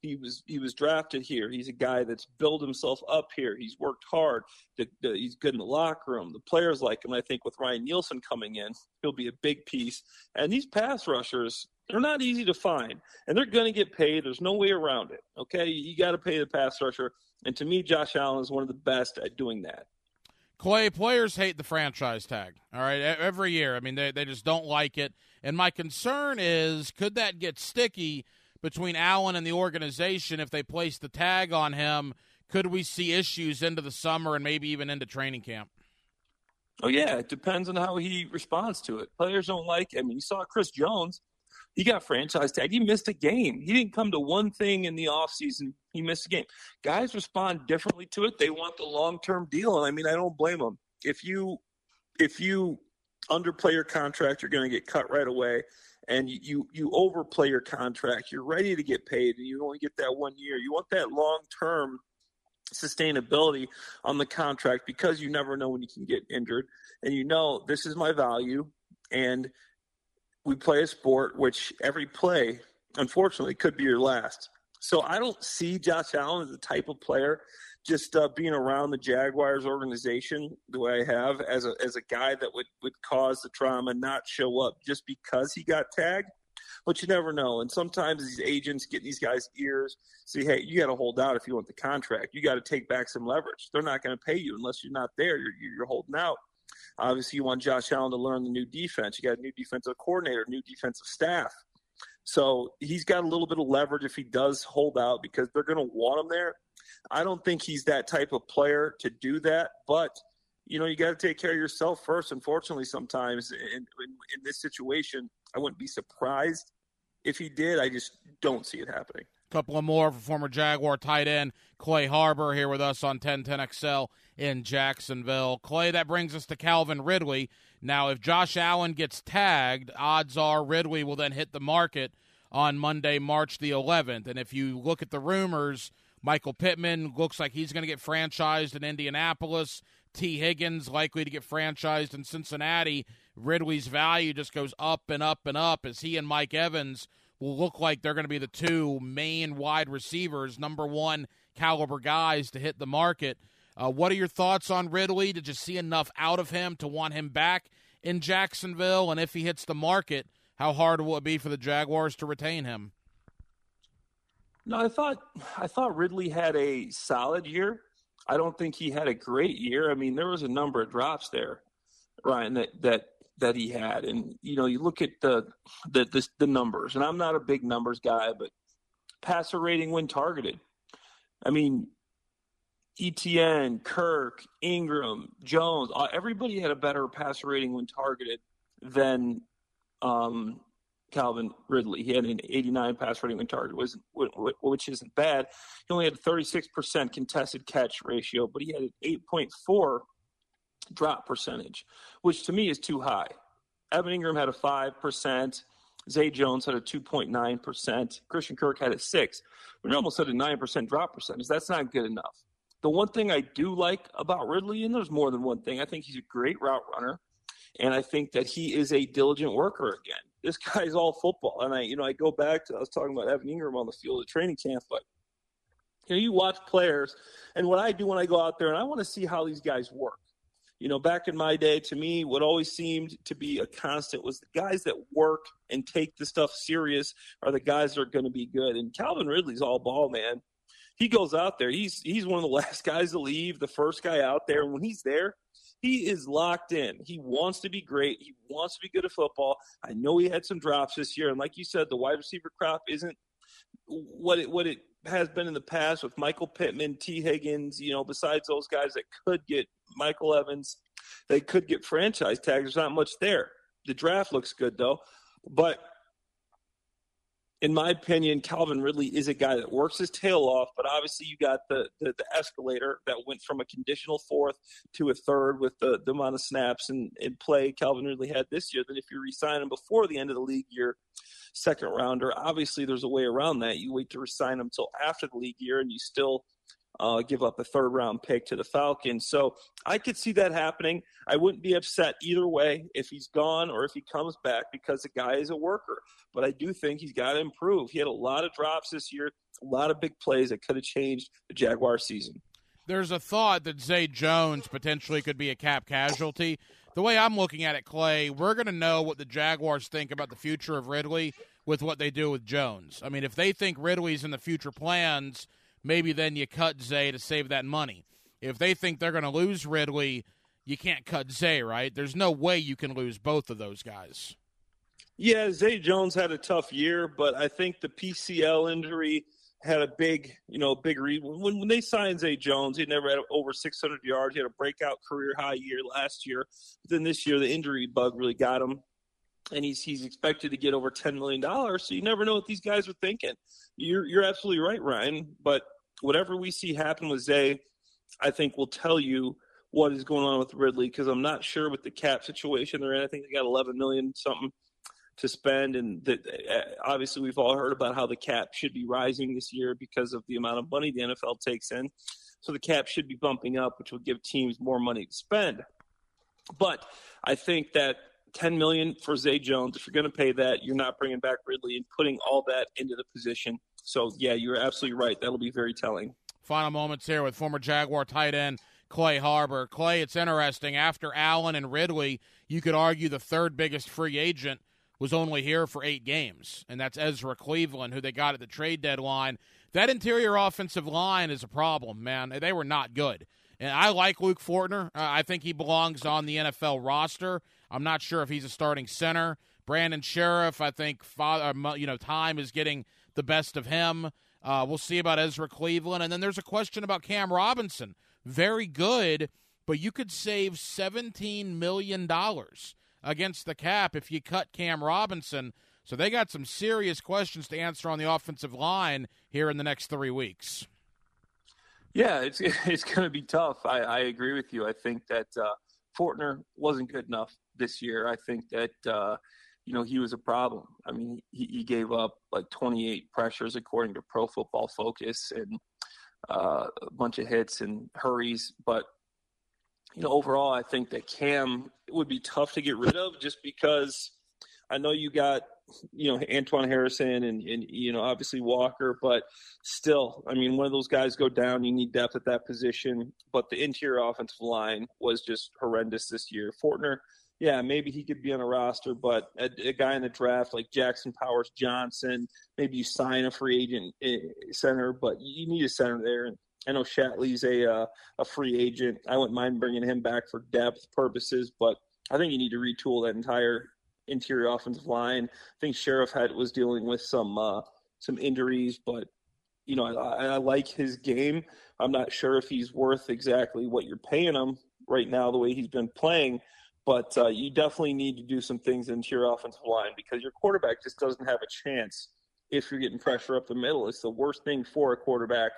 he was he was drafted here. He's a guy that's built himself up here. He's worked hard. The, the, he's good in the locker room. The players like him. I think with Ryan Nielsen coming in, he'll be a big piece. And these pass rushers, they're not easy to find, and they're going to get paid. There's no way around it. Okay, you got to pay the pass rusher. And to me, Josh Allen is one of the best at doing that. Clay, players hate the franchise tag. All right, every year. I mean, they they just don't like it. And my concern is, could that get sticky? Between Allen and the organization if they place the tag on him? Could we see issues into the summer and maybe even into training camp? Oh yeah, it depends on how he responds to it. Players don't like. I mean, you saw Chris Jones. He got franchise tag. He missed a game. He didn't come to one thing in the offseason. He missed a game. Guys respond differently to it. They want the long term deal, and I mean, I don't blame them. If you if you underplay your contract, you're going to get cut right away and you you overplay your contract. You're ready to get paid, and you only get that one year. You want that long term sustainability on the contract because you never know when you can get injured, and you know this is my value, and we play a sport which every play, unfortunately, could be your last. So I don't see Josh Allen as the type of player just uh, being around the Jaguars organization the way I have as a as a guy that would would cause the trauma not show up just because he got tagged. But you never know. And sometimes these agents get these guys' ears, say, hey, you got to hold out if you want the contract. You got to take back some leverage. They're not going to pay you unless you're not there. You're, you're holding out. Obviously, you want Josh Allen to learn the new defense. You got a new defensive coordinator, new defensive staff. So he's got a little bit of leverage if he does hold out because they're going to want him there. I don't think he's that type of player to do that, but you know, you got to take care of yourself first. Unfortunately, sometimes in, in, in this situation, I wouldn't be surprised if he did. I just don't see it happening. Couple of more for former Jaguar tight end Clay Harbor here with us on 1010XL in Jacksonville. Clay, that brings us to Calvin Ridley. Now, if Josh Allen gets tagged, odds are Ridley will then hit the market on Monday, March the 11th. And if you look at the rumors, Michael Pittman looks like he's going to get franchised in Indianapolis. Tee Higgins likely to get franchised in Cincinnati. Ridley's value just goes up and up and up as he and Mike Evans will look like they're going to be the two main wide receivers, number one caliber guys to hit the market. Uh, what are your thoughts on Ridley? Did you see enough out of him to want him back in Jacksonville? And if he hits the market, how hard will it be for the Jaguars to retain him? No, I thought I thought Ridley had a solid year. I don't think he had a great year. I mean, there was a number of drops there, Ryan, that that that he had, and you know, you look at the the the, the numbers, and I'm not a big numbers guy, but passer rating when targeted. I mean, Etienne, Kirk, Engram, Jones, uh, everybody had a better passer rating when targeted than um, Calvin Ridley. He had an 89 pass rating when targeted, which isn't bad. He only had a 36% contested catch ratio, but he had an 8.4 drop percentage, which to me is too high. Evan Engram had a 5%. Zay Jones had a 2.9%. Christian Kirk had a 6. We almost had a 9% drop percentage. That's not good enough. The one thing I do like about Ridley, and there's more than one thing, I think he's a great route runner. And I think that he is a diligent worker again. This guy's all football. And I, you know, I go back to I was talking about Evan Engram on the field at training camp, but you know, you watch players, and what I do when I go out there, and I want to see how these guys work. You know, back in my day, to me, what always seemed to be a constant was the guys that work and take the stuff serious are the guys that are going to be good. And Calvin Ridley's all ball, man he goes out there. He's he's one of the last guys to leave, the first guy out there. And when he's there, he is locked in. He wants to be great. He wants to be good at football. I know he had some drops this year, and like you said, the wide receiver crop isn't what it what it has been in the past with Michael Pittman, Tee Higgins. You know, besides those guys that could get Michael Evans, they could get franchise tags. There's not much there. The draft looks good though, but in my opinion, Calvin Ridley is a guy that works his tail off, but obviously you got the, the, the escalator that went from a conditional fourth to a third with the, the amount of snaps and, and play Calvin Ridley had this year. Then if you resign him before the end of the league year, second rounder, obviously there's a way around that. You wait to resign him until after the league year and you still – uh, give up a third round pick to the Falcons. So I could see that happening. I wouldn't be upset either way if he's gone or if he comes back because the guy is a worker. But I do think he's got to improve. He had a lot of drops this year, a lot of big plays that could have changed the Jaguar season. There's a thought that Zay Jones potentially could be a cap casualty. The way I'm looking at it, Clay, we're going to know what the Jaguars think about the future of Ridley with what they do with Jones. I mean, if they think Ridley's in the future plans – maybe then you cut Zay to save that money. If they think they're going to lose Ridley, you can't cut Zay, right? There's no way you can lose both of those guys. Yeah, Zay Jones had a tough year, but I think the PCL injury had a big, you know, big read. When, when they signed Zay Jones, he never had over 600 yards. He had a breakout career high year last year. But then this year, the injury bug really got him, and he's he's expected to get over 10 million dollars. So you never know what these guys are thinking. You're you're absolutely right, Ryan. But whatever we see happen with Zay, I think will tell you what is going on with Ridley because I'm not sure with the cap situation they're in. I think they got 11 million something to spend, and that uh, obviously we've all heard about how the cap should be rising this year because of the amount of money the NFL takes in. So the cap should be bumping up, which will give teams more money to spend. But I think that 10 million for Zay Jones, if you're going to pay that, you're not bringing back Ridley and putting all that into the position so, yeah, you're absolutely right. That'll be very telling. Final moments here with former Jaguar tight end Clay Harbor. Clay, it's interesting. After Allen and Ridley, you could argue the third biggest free agent was only here for eight games, and that's Ezra Cleveland, who they got at the trade deadline. That interior offensive line is a problem, man. They were not good. And I like Luke Fortner. Uh, I think he belongs on the NFL roster. I'm not sure if he's a starting center. Brandon Scherff, I think, father, uh, you know, time is getting the best of him. Uh, we'll see about Ezra Cleveland. And then there's a question about Cam Robinson. Very good, but you could save $17 million against the cap if you cut Cam Robinson. So they got some serious questions to answer on the offensive line here in the next three weeks. Yeah, it's it's going to be tough. I, I agree with you. I think that uh, Fortner wasn't good enough this year. I think that uh, you know, he was a problem. I mean, he, he gave up like 28 pressures according to Pro Football Focus and uh, a bunch of hits and hurries. But, you know, overall, I think that Cam would be tough to get rid of just because I know you got you know Anton Harrison and and you know obviously Walker, but still, I mean, one of those guys go down, you need depth at that position. But the interior offensive line was just horrendous this year. Fortner, yeah, maybe he could be on a roster, but a, a guy in the draft like Jackson Powers Johnson, maybe you sign a free agent eh, center, but you need a center there. And I know Shatley's a uh, a free agent. I wouldn't mind bringing him back for depth purposes, but I think you need to retool that entire interior offensive line. I think Scherff had was dealing with some uh, some injuries, but you know I, I like his game. I'm not sure if he's worth exactly what you're paying him right now, the way he's been playing. But uh, you definitely need to do some things into your offensive line because your quarterback just doesn't have a chance if you're getting pressure up the middle. It's the worst thing for a quarterback.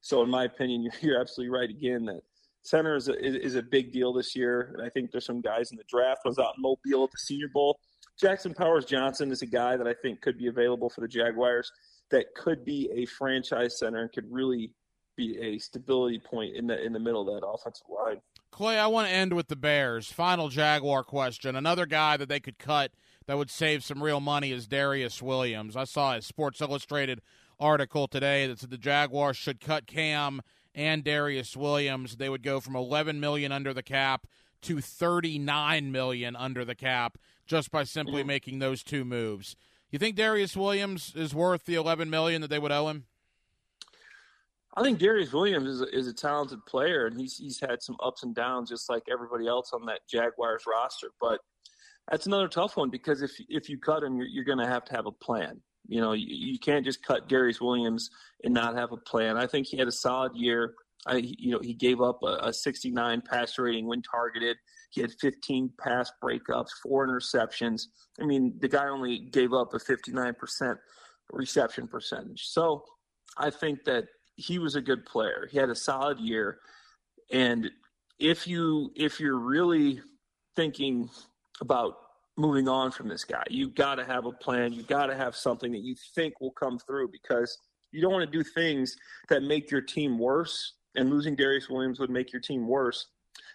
So, in my opinion, you're, absolutely right again that center is a, is a big deal this year. And I think there's some guys in the draft. Was out in Mobile at the Senior Bowl. Jackson Powers Johnson is a guy that I think could be available for the Jaguars that could be a franchise center and could really be a stability point in the in the middle of that offensive line. Clay, I want to end with the Bears. Final Jaguar question. Another guy that they could cut that would save some real money is Darious Williams. I saw a Sports Illustrated article today that said the Jaguars should cut Cam and Darious Williams. They would go from 11 million under the cap to 39 million under the cap just by simply mm-hmm. making those two moves. You think Darious Williams is worth the 11 million that they would owe him? I think Darious Williams is a, is a talented player, and he's he's had some ups and downs, just like everybody else on that Jaguars roster. But that's another tough one because if if you cut him, you're, you're going to have to have a plan. You know, you, you can't just cut Darious Williams and not have a plan. I think he had a solid year. I, you know, he gave up a, a 69 pass rating when targeted. He had 15 pass breakups, four interceptions. I mean, the guy only gave up a 59% reception percentage. So I think that he was a good player. He had a solid year, and if you if you're really thinking about moving on from this guy, you got to have a plan. You got to have something that you think will come through because you don't want to do things that make your team worse. And losing Darious Williams would make your team worse.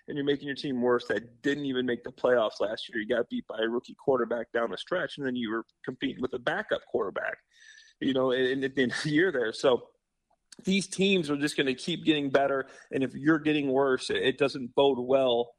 And you're making your team worse that didn't even make the playoffs last year. You got beat by a rookie quarterback down the stretch, and then you were competing with a backup quarterback, you know, in, in, in the year there. So these teams are just going to keep getting better. And if you're getting worse, it doesn't bode well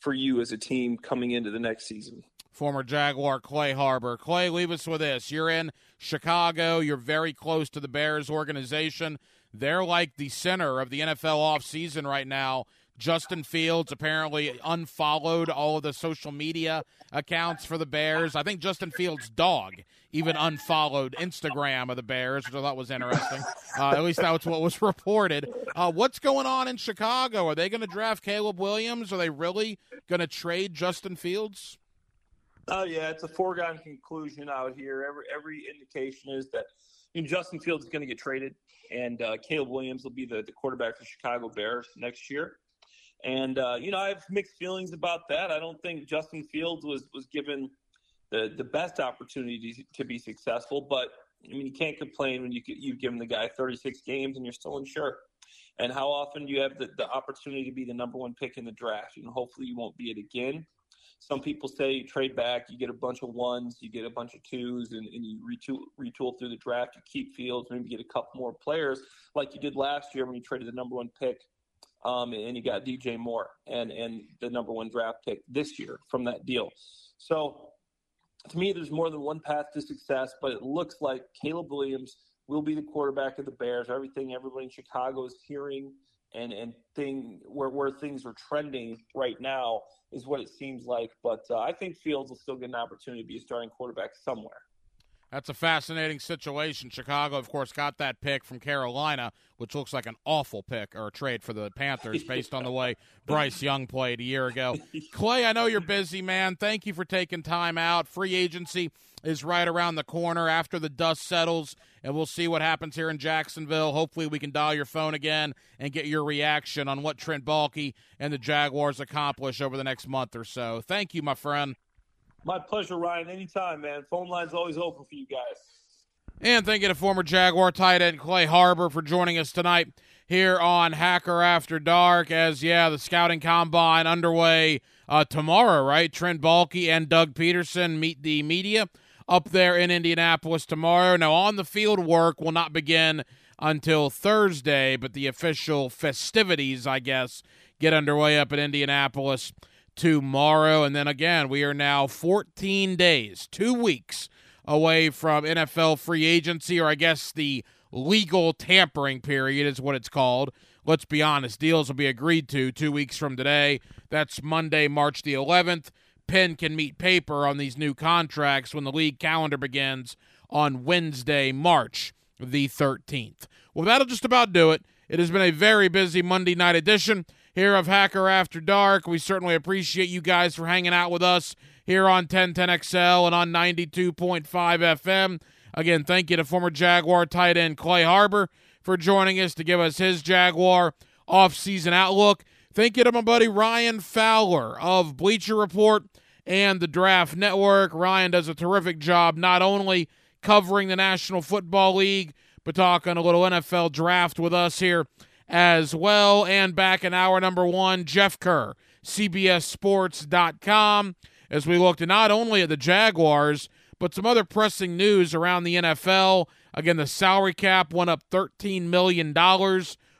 for you as a team coming into the next season. Former Jaguar Clay Harbor. Clay, leave us with this. You're in Chicago. You're very close to the Bears organization. They're like the center of the NFL offseason right now. Justin Fields apparently unfollowed all of the social media accounts for the Bears. I think Justin Fields' dog even unfollowed Instagram of the Bears, which I thought was interesting. Uh, at least that's what was reported. Uh, what's going on in Chicago? Are they going to draft Caleb Williams? Are they really going to trade Justin Fields? Oh yeah, it's a foregone conclusion out here. Every every indication is that you know, Justin Fields is going to get traded, and uh, Caleb Williams will be the, the quarterback for Chicago Bears next year. And uh, you know, I have mixed feelings about that. I don't think Justin Fields was was given the the best opportunity to be successful, but I mean, you can't complain when you you've given the guy 36 games and you're still unsure. And how often do you have the, the opportunity to be the number one pick in the draft? And hopefully you won't be it again. Some people say you trade back, you get a bunch of ones, you get a bunch of twos, and, and you retool, retool through the draft. You keep Fields, maybe get a couple more players like you did last year when you traded the number one pick um, and you got DJ Moore and and the number one draft pick this year from that deal. So to me, there's more than one path to success, but it looks like Caleb Williams will be the quarterback of the Bears. Everything everybody in Chicago is hearing and and thing where where things are trending right now is what it seems like. But uh, I think Fields will still get an opportunity to be a starting quarterback somewhere. That's a fascinating situation. Chicago, of course, got that pick from Carolina, which looks like an awful pick or a trade for the Panthers based on the way Bryce Young played a year ago. Clay, I know you're busy, man. Thank you for taking time out. Free agency is right around the corner after the dust settles, and we'll see what happens here in Jacksonville. Hopefully, we can dial your phone again and get your reaction on what Trent Baalke and the Jaguars accomplish over the next month or so. Thank you, my friend. My pleasure, Ryan. Anytime, man. Phone line's always open for you guys. And thank you to former Jaguar tight end Clay Harbor for joining us tonight here on Hacker After Dark. As yeah, the scouting combine underway uh, tomorrow, right? Trent Baalke and Doug Pederson meet the media up there in Indianapolis tomorrow. Now, on the field work will not begin until Thursday, but the official festivities, I guess, get underway up in Indianapolis tomorrow. And then again, we are now 14 days, two weeks away from NFL free agency, or I guess the legal tampering period is what it's called. Let's be honest, deals will be agreed to two weeks from today. That's Monday, March the 11th. Pen can meet paper on these new contracts when the league calendar begins on Wednesday, March the 13th. Well, that'll just about do it. It has been a very busy Monday night edition here of Hacker After Dark. We certainly appreciate you guys for hanging out with us here on 1010XL and on 92.5 FM. Again, thank you to former Jaguar tight end Clay Harbor for joining us to give us his Jaguar offseason outlook. Thank you to my buddy Ryan Fowler of Bleacher Report and the Draft Network. Ryan does a terrific job not only covering the National Football League, but talking a little NFL draft with us here as well. And back in hour number one, Jeff Kerr, CBSSports.com, as we looked not only at the Jaguars, but some other pressing news around the NFL. Again, the salary cap went up $13 million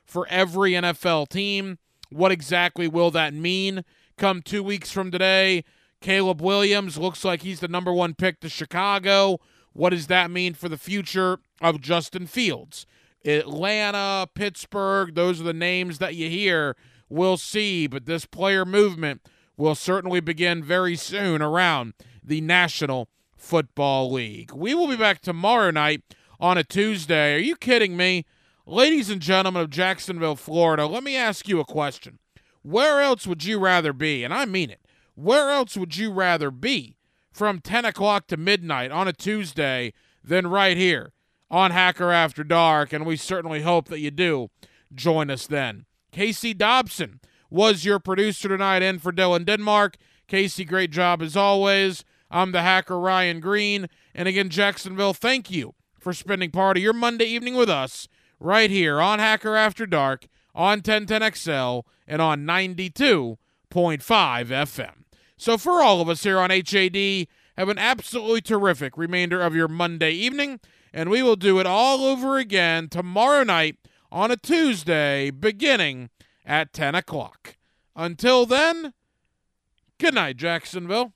for every NFL team. What exactly will that mean come two weeks from today? Caleb Williams looks like he's the number one pick to Chicago. What does that mean for the future of Justin Fields? Atlanta, Pittsburgh, those are the names that you hear. We'll see, but this player movement will certainly begin very soon around the National Football League. We will be back tomorrow night on a Tuesday. Are you kidding me? Ladies and gentlemen of Jacksonville, Florida, let me ask you a question. Where else would you rather be? And I mean it. Where else would you rather be from 10 o'clock to midnight on a Tuesday than right here on Hacker After Dark? And we certainly hope that you do join us then. Casey Dobson was your producer tonight in for Dylan Denmark. Casey, great job as always. I'm the hacker Ryan Green. And again, Jacksonville, thank you for spending part of your Monday evening with us right here on Hacker After Dark on 1010XL and on 92.5 FM. So, for all of us here on HAD, have an absolutely terrific remainder of your Monday evening, and we will do it all over again tomorrow night on a Tuesday beginning at 10 o'clock. Until then, good night, Jacksonville.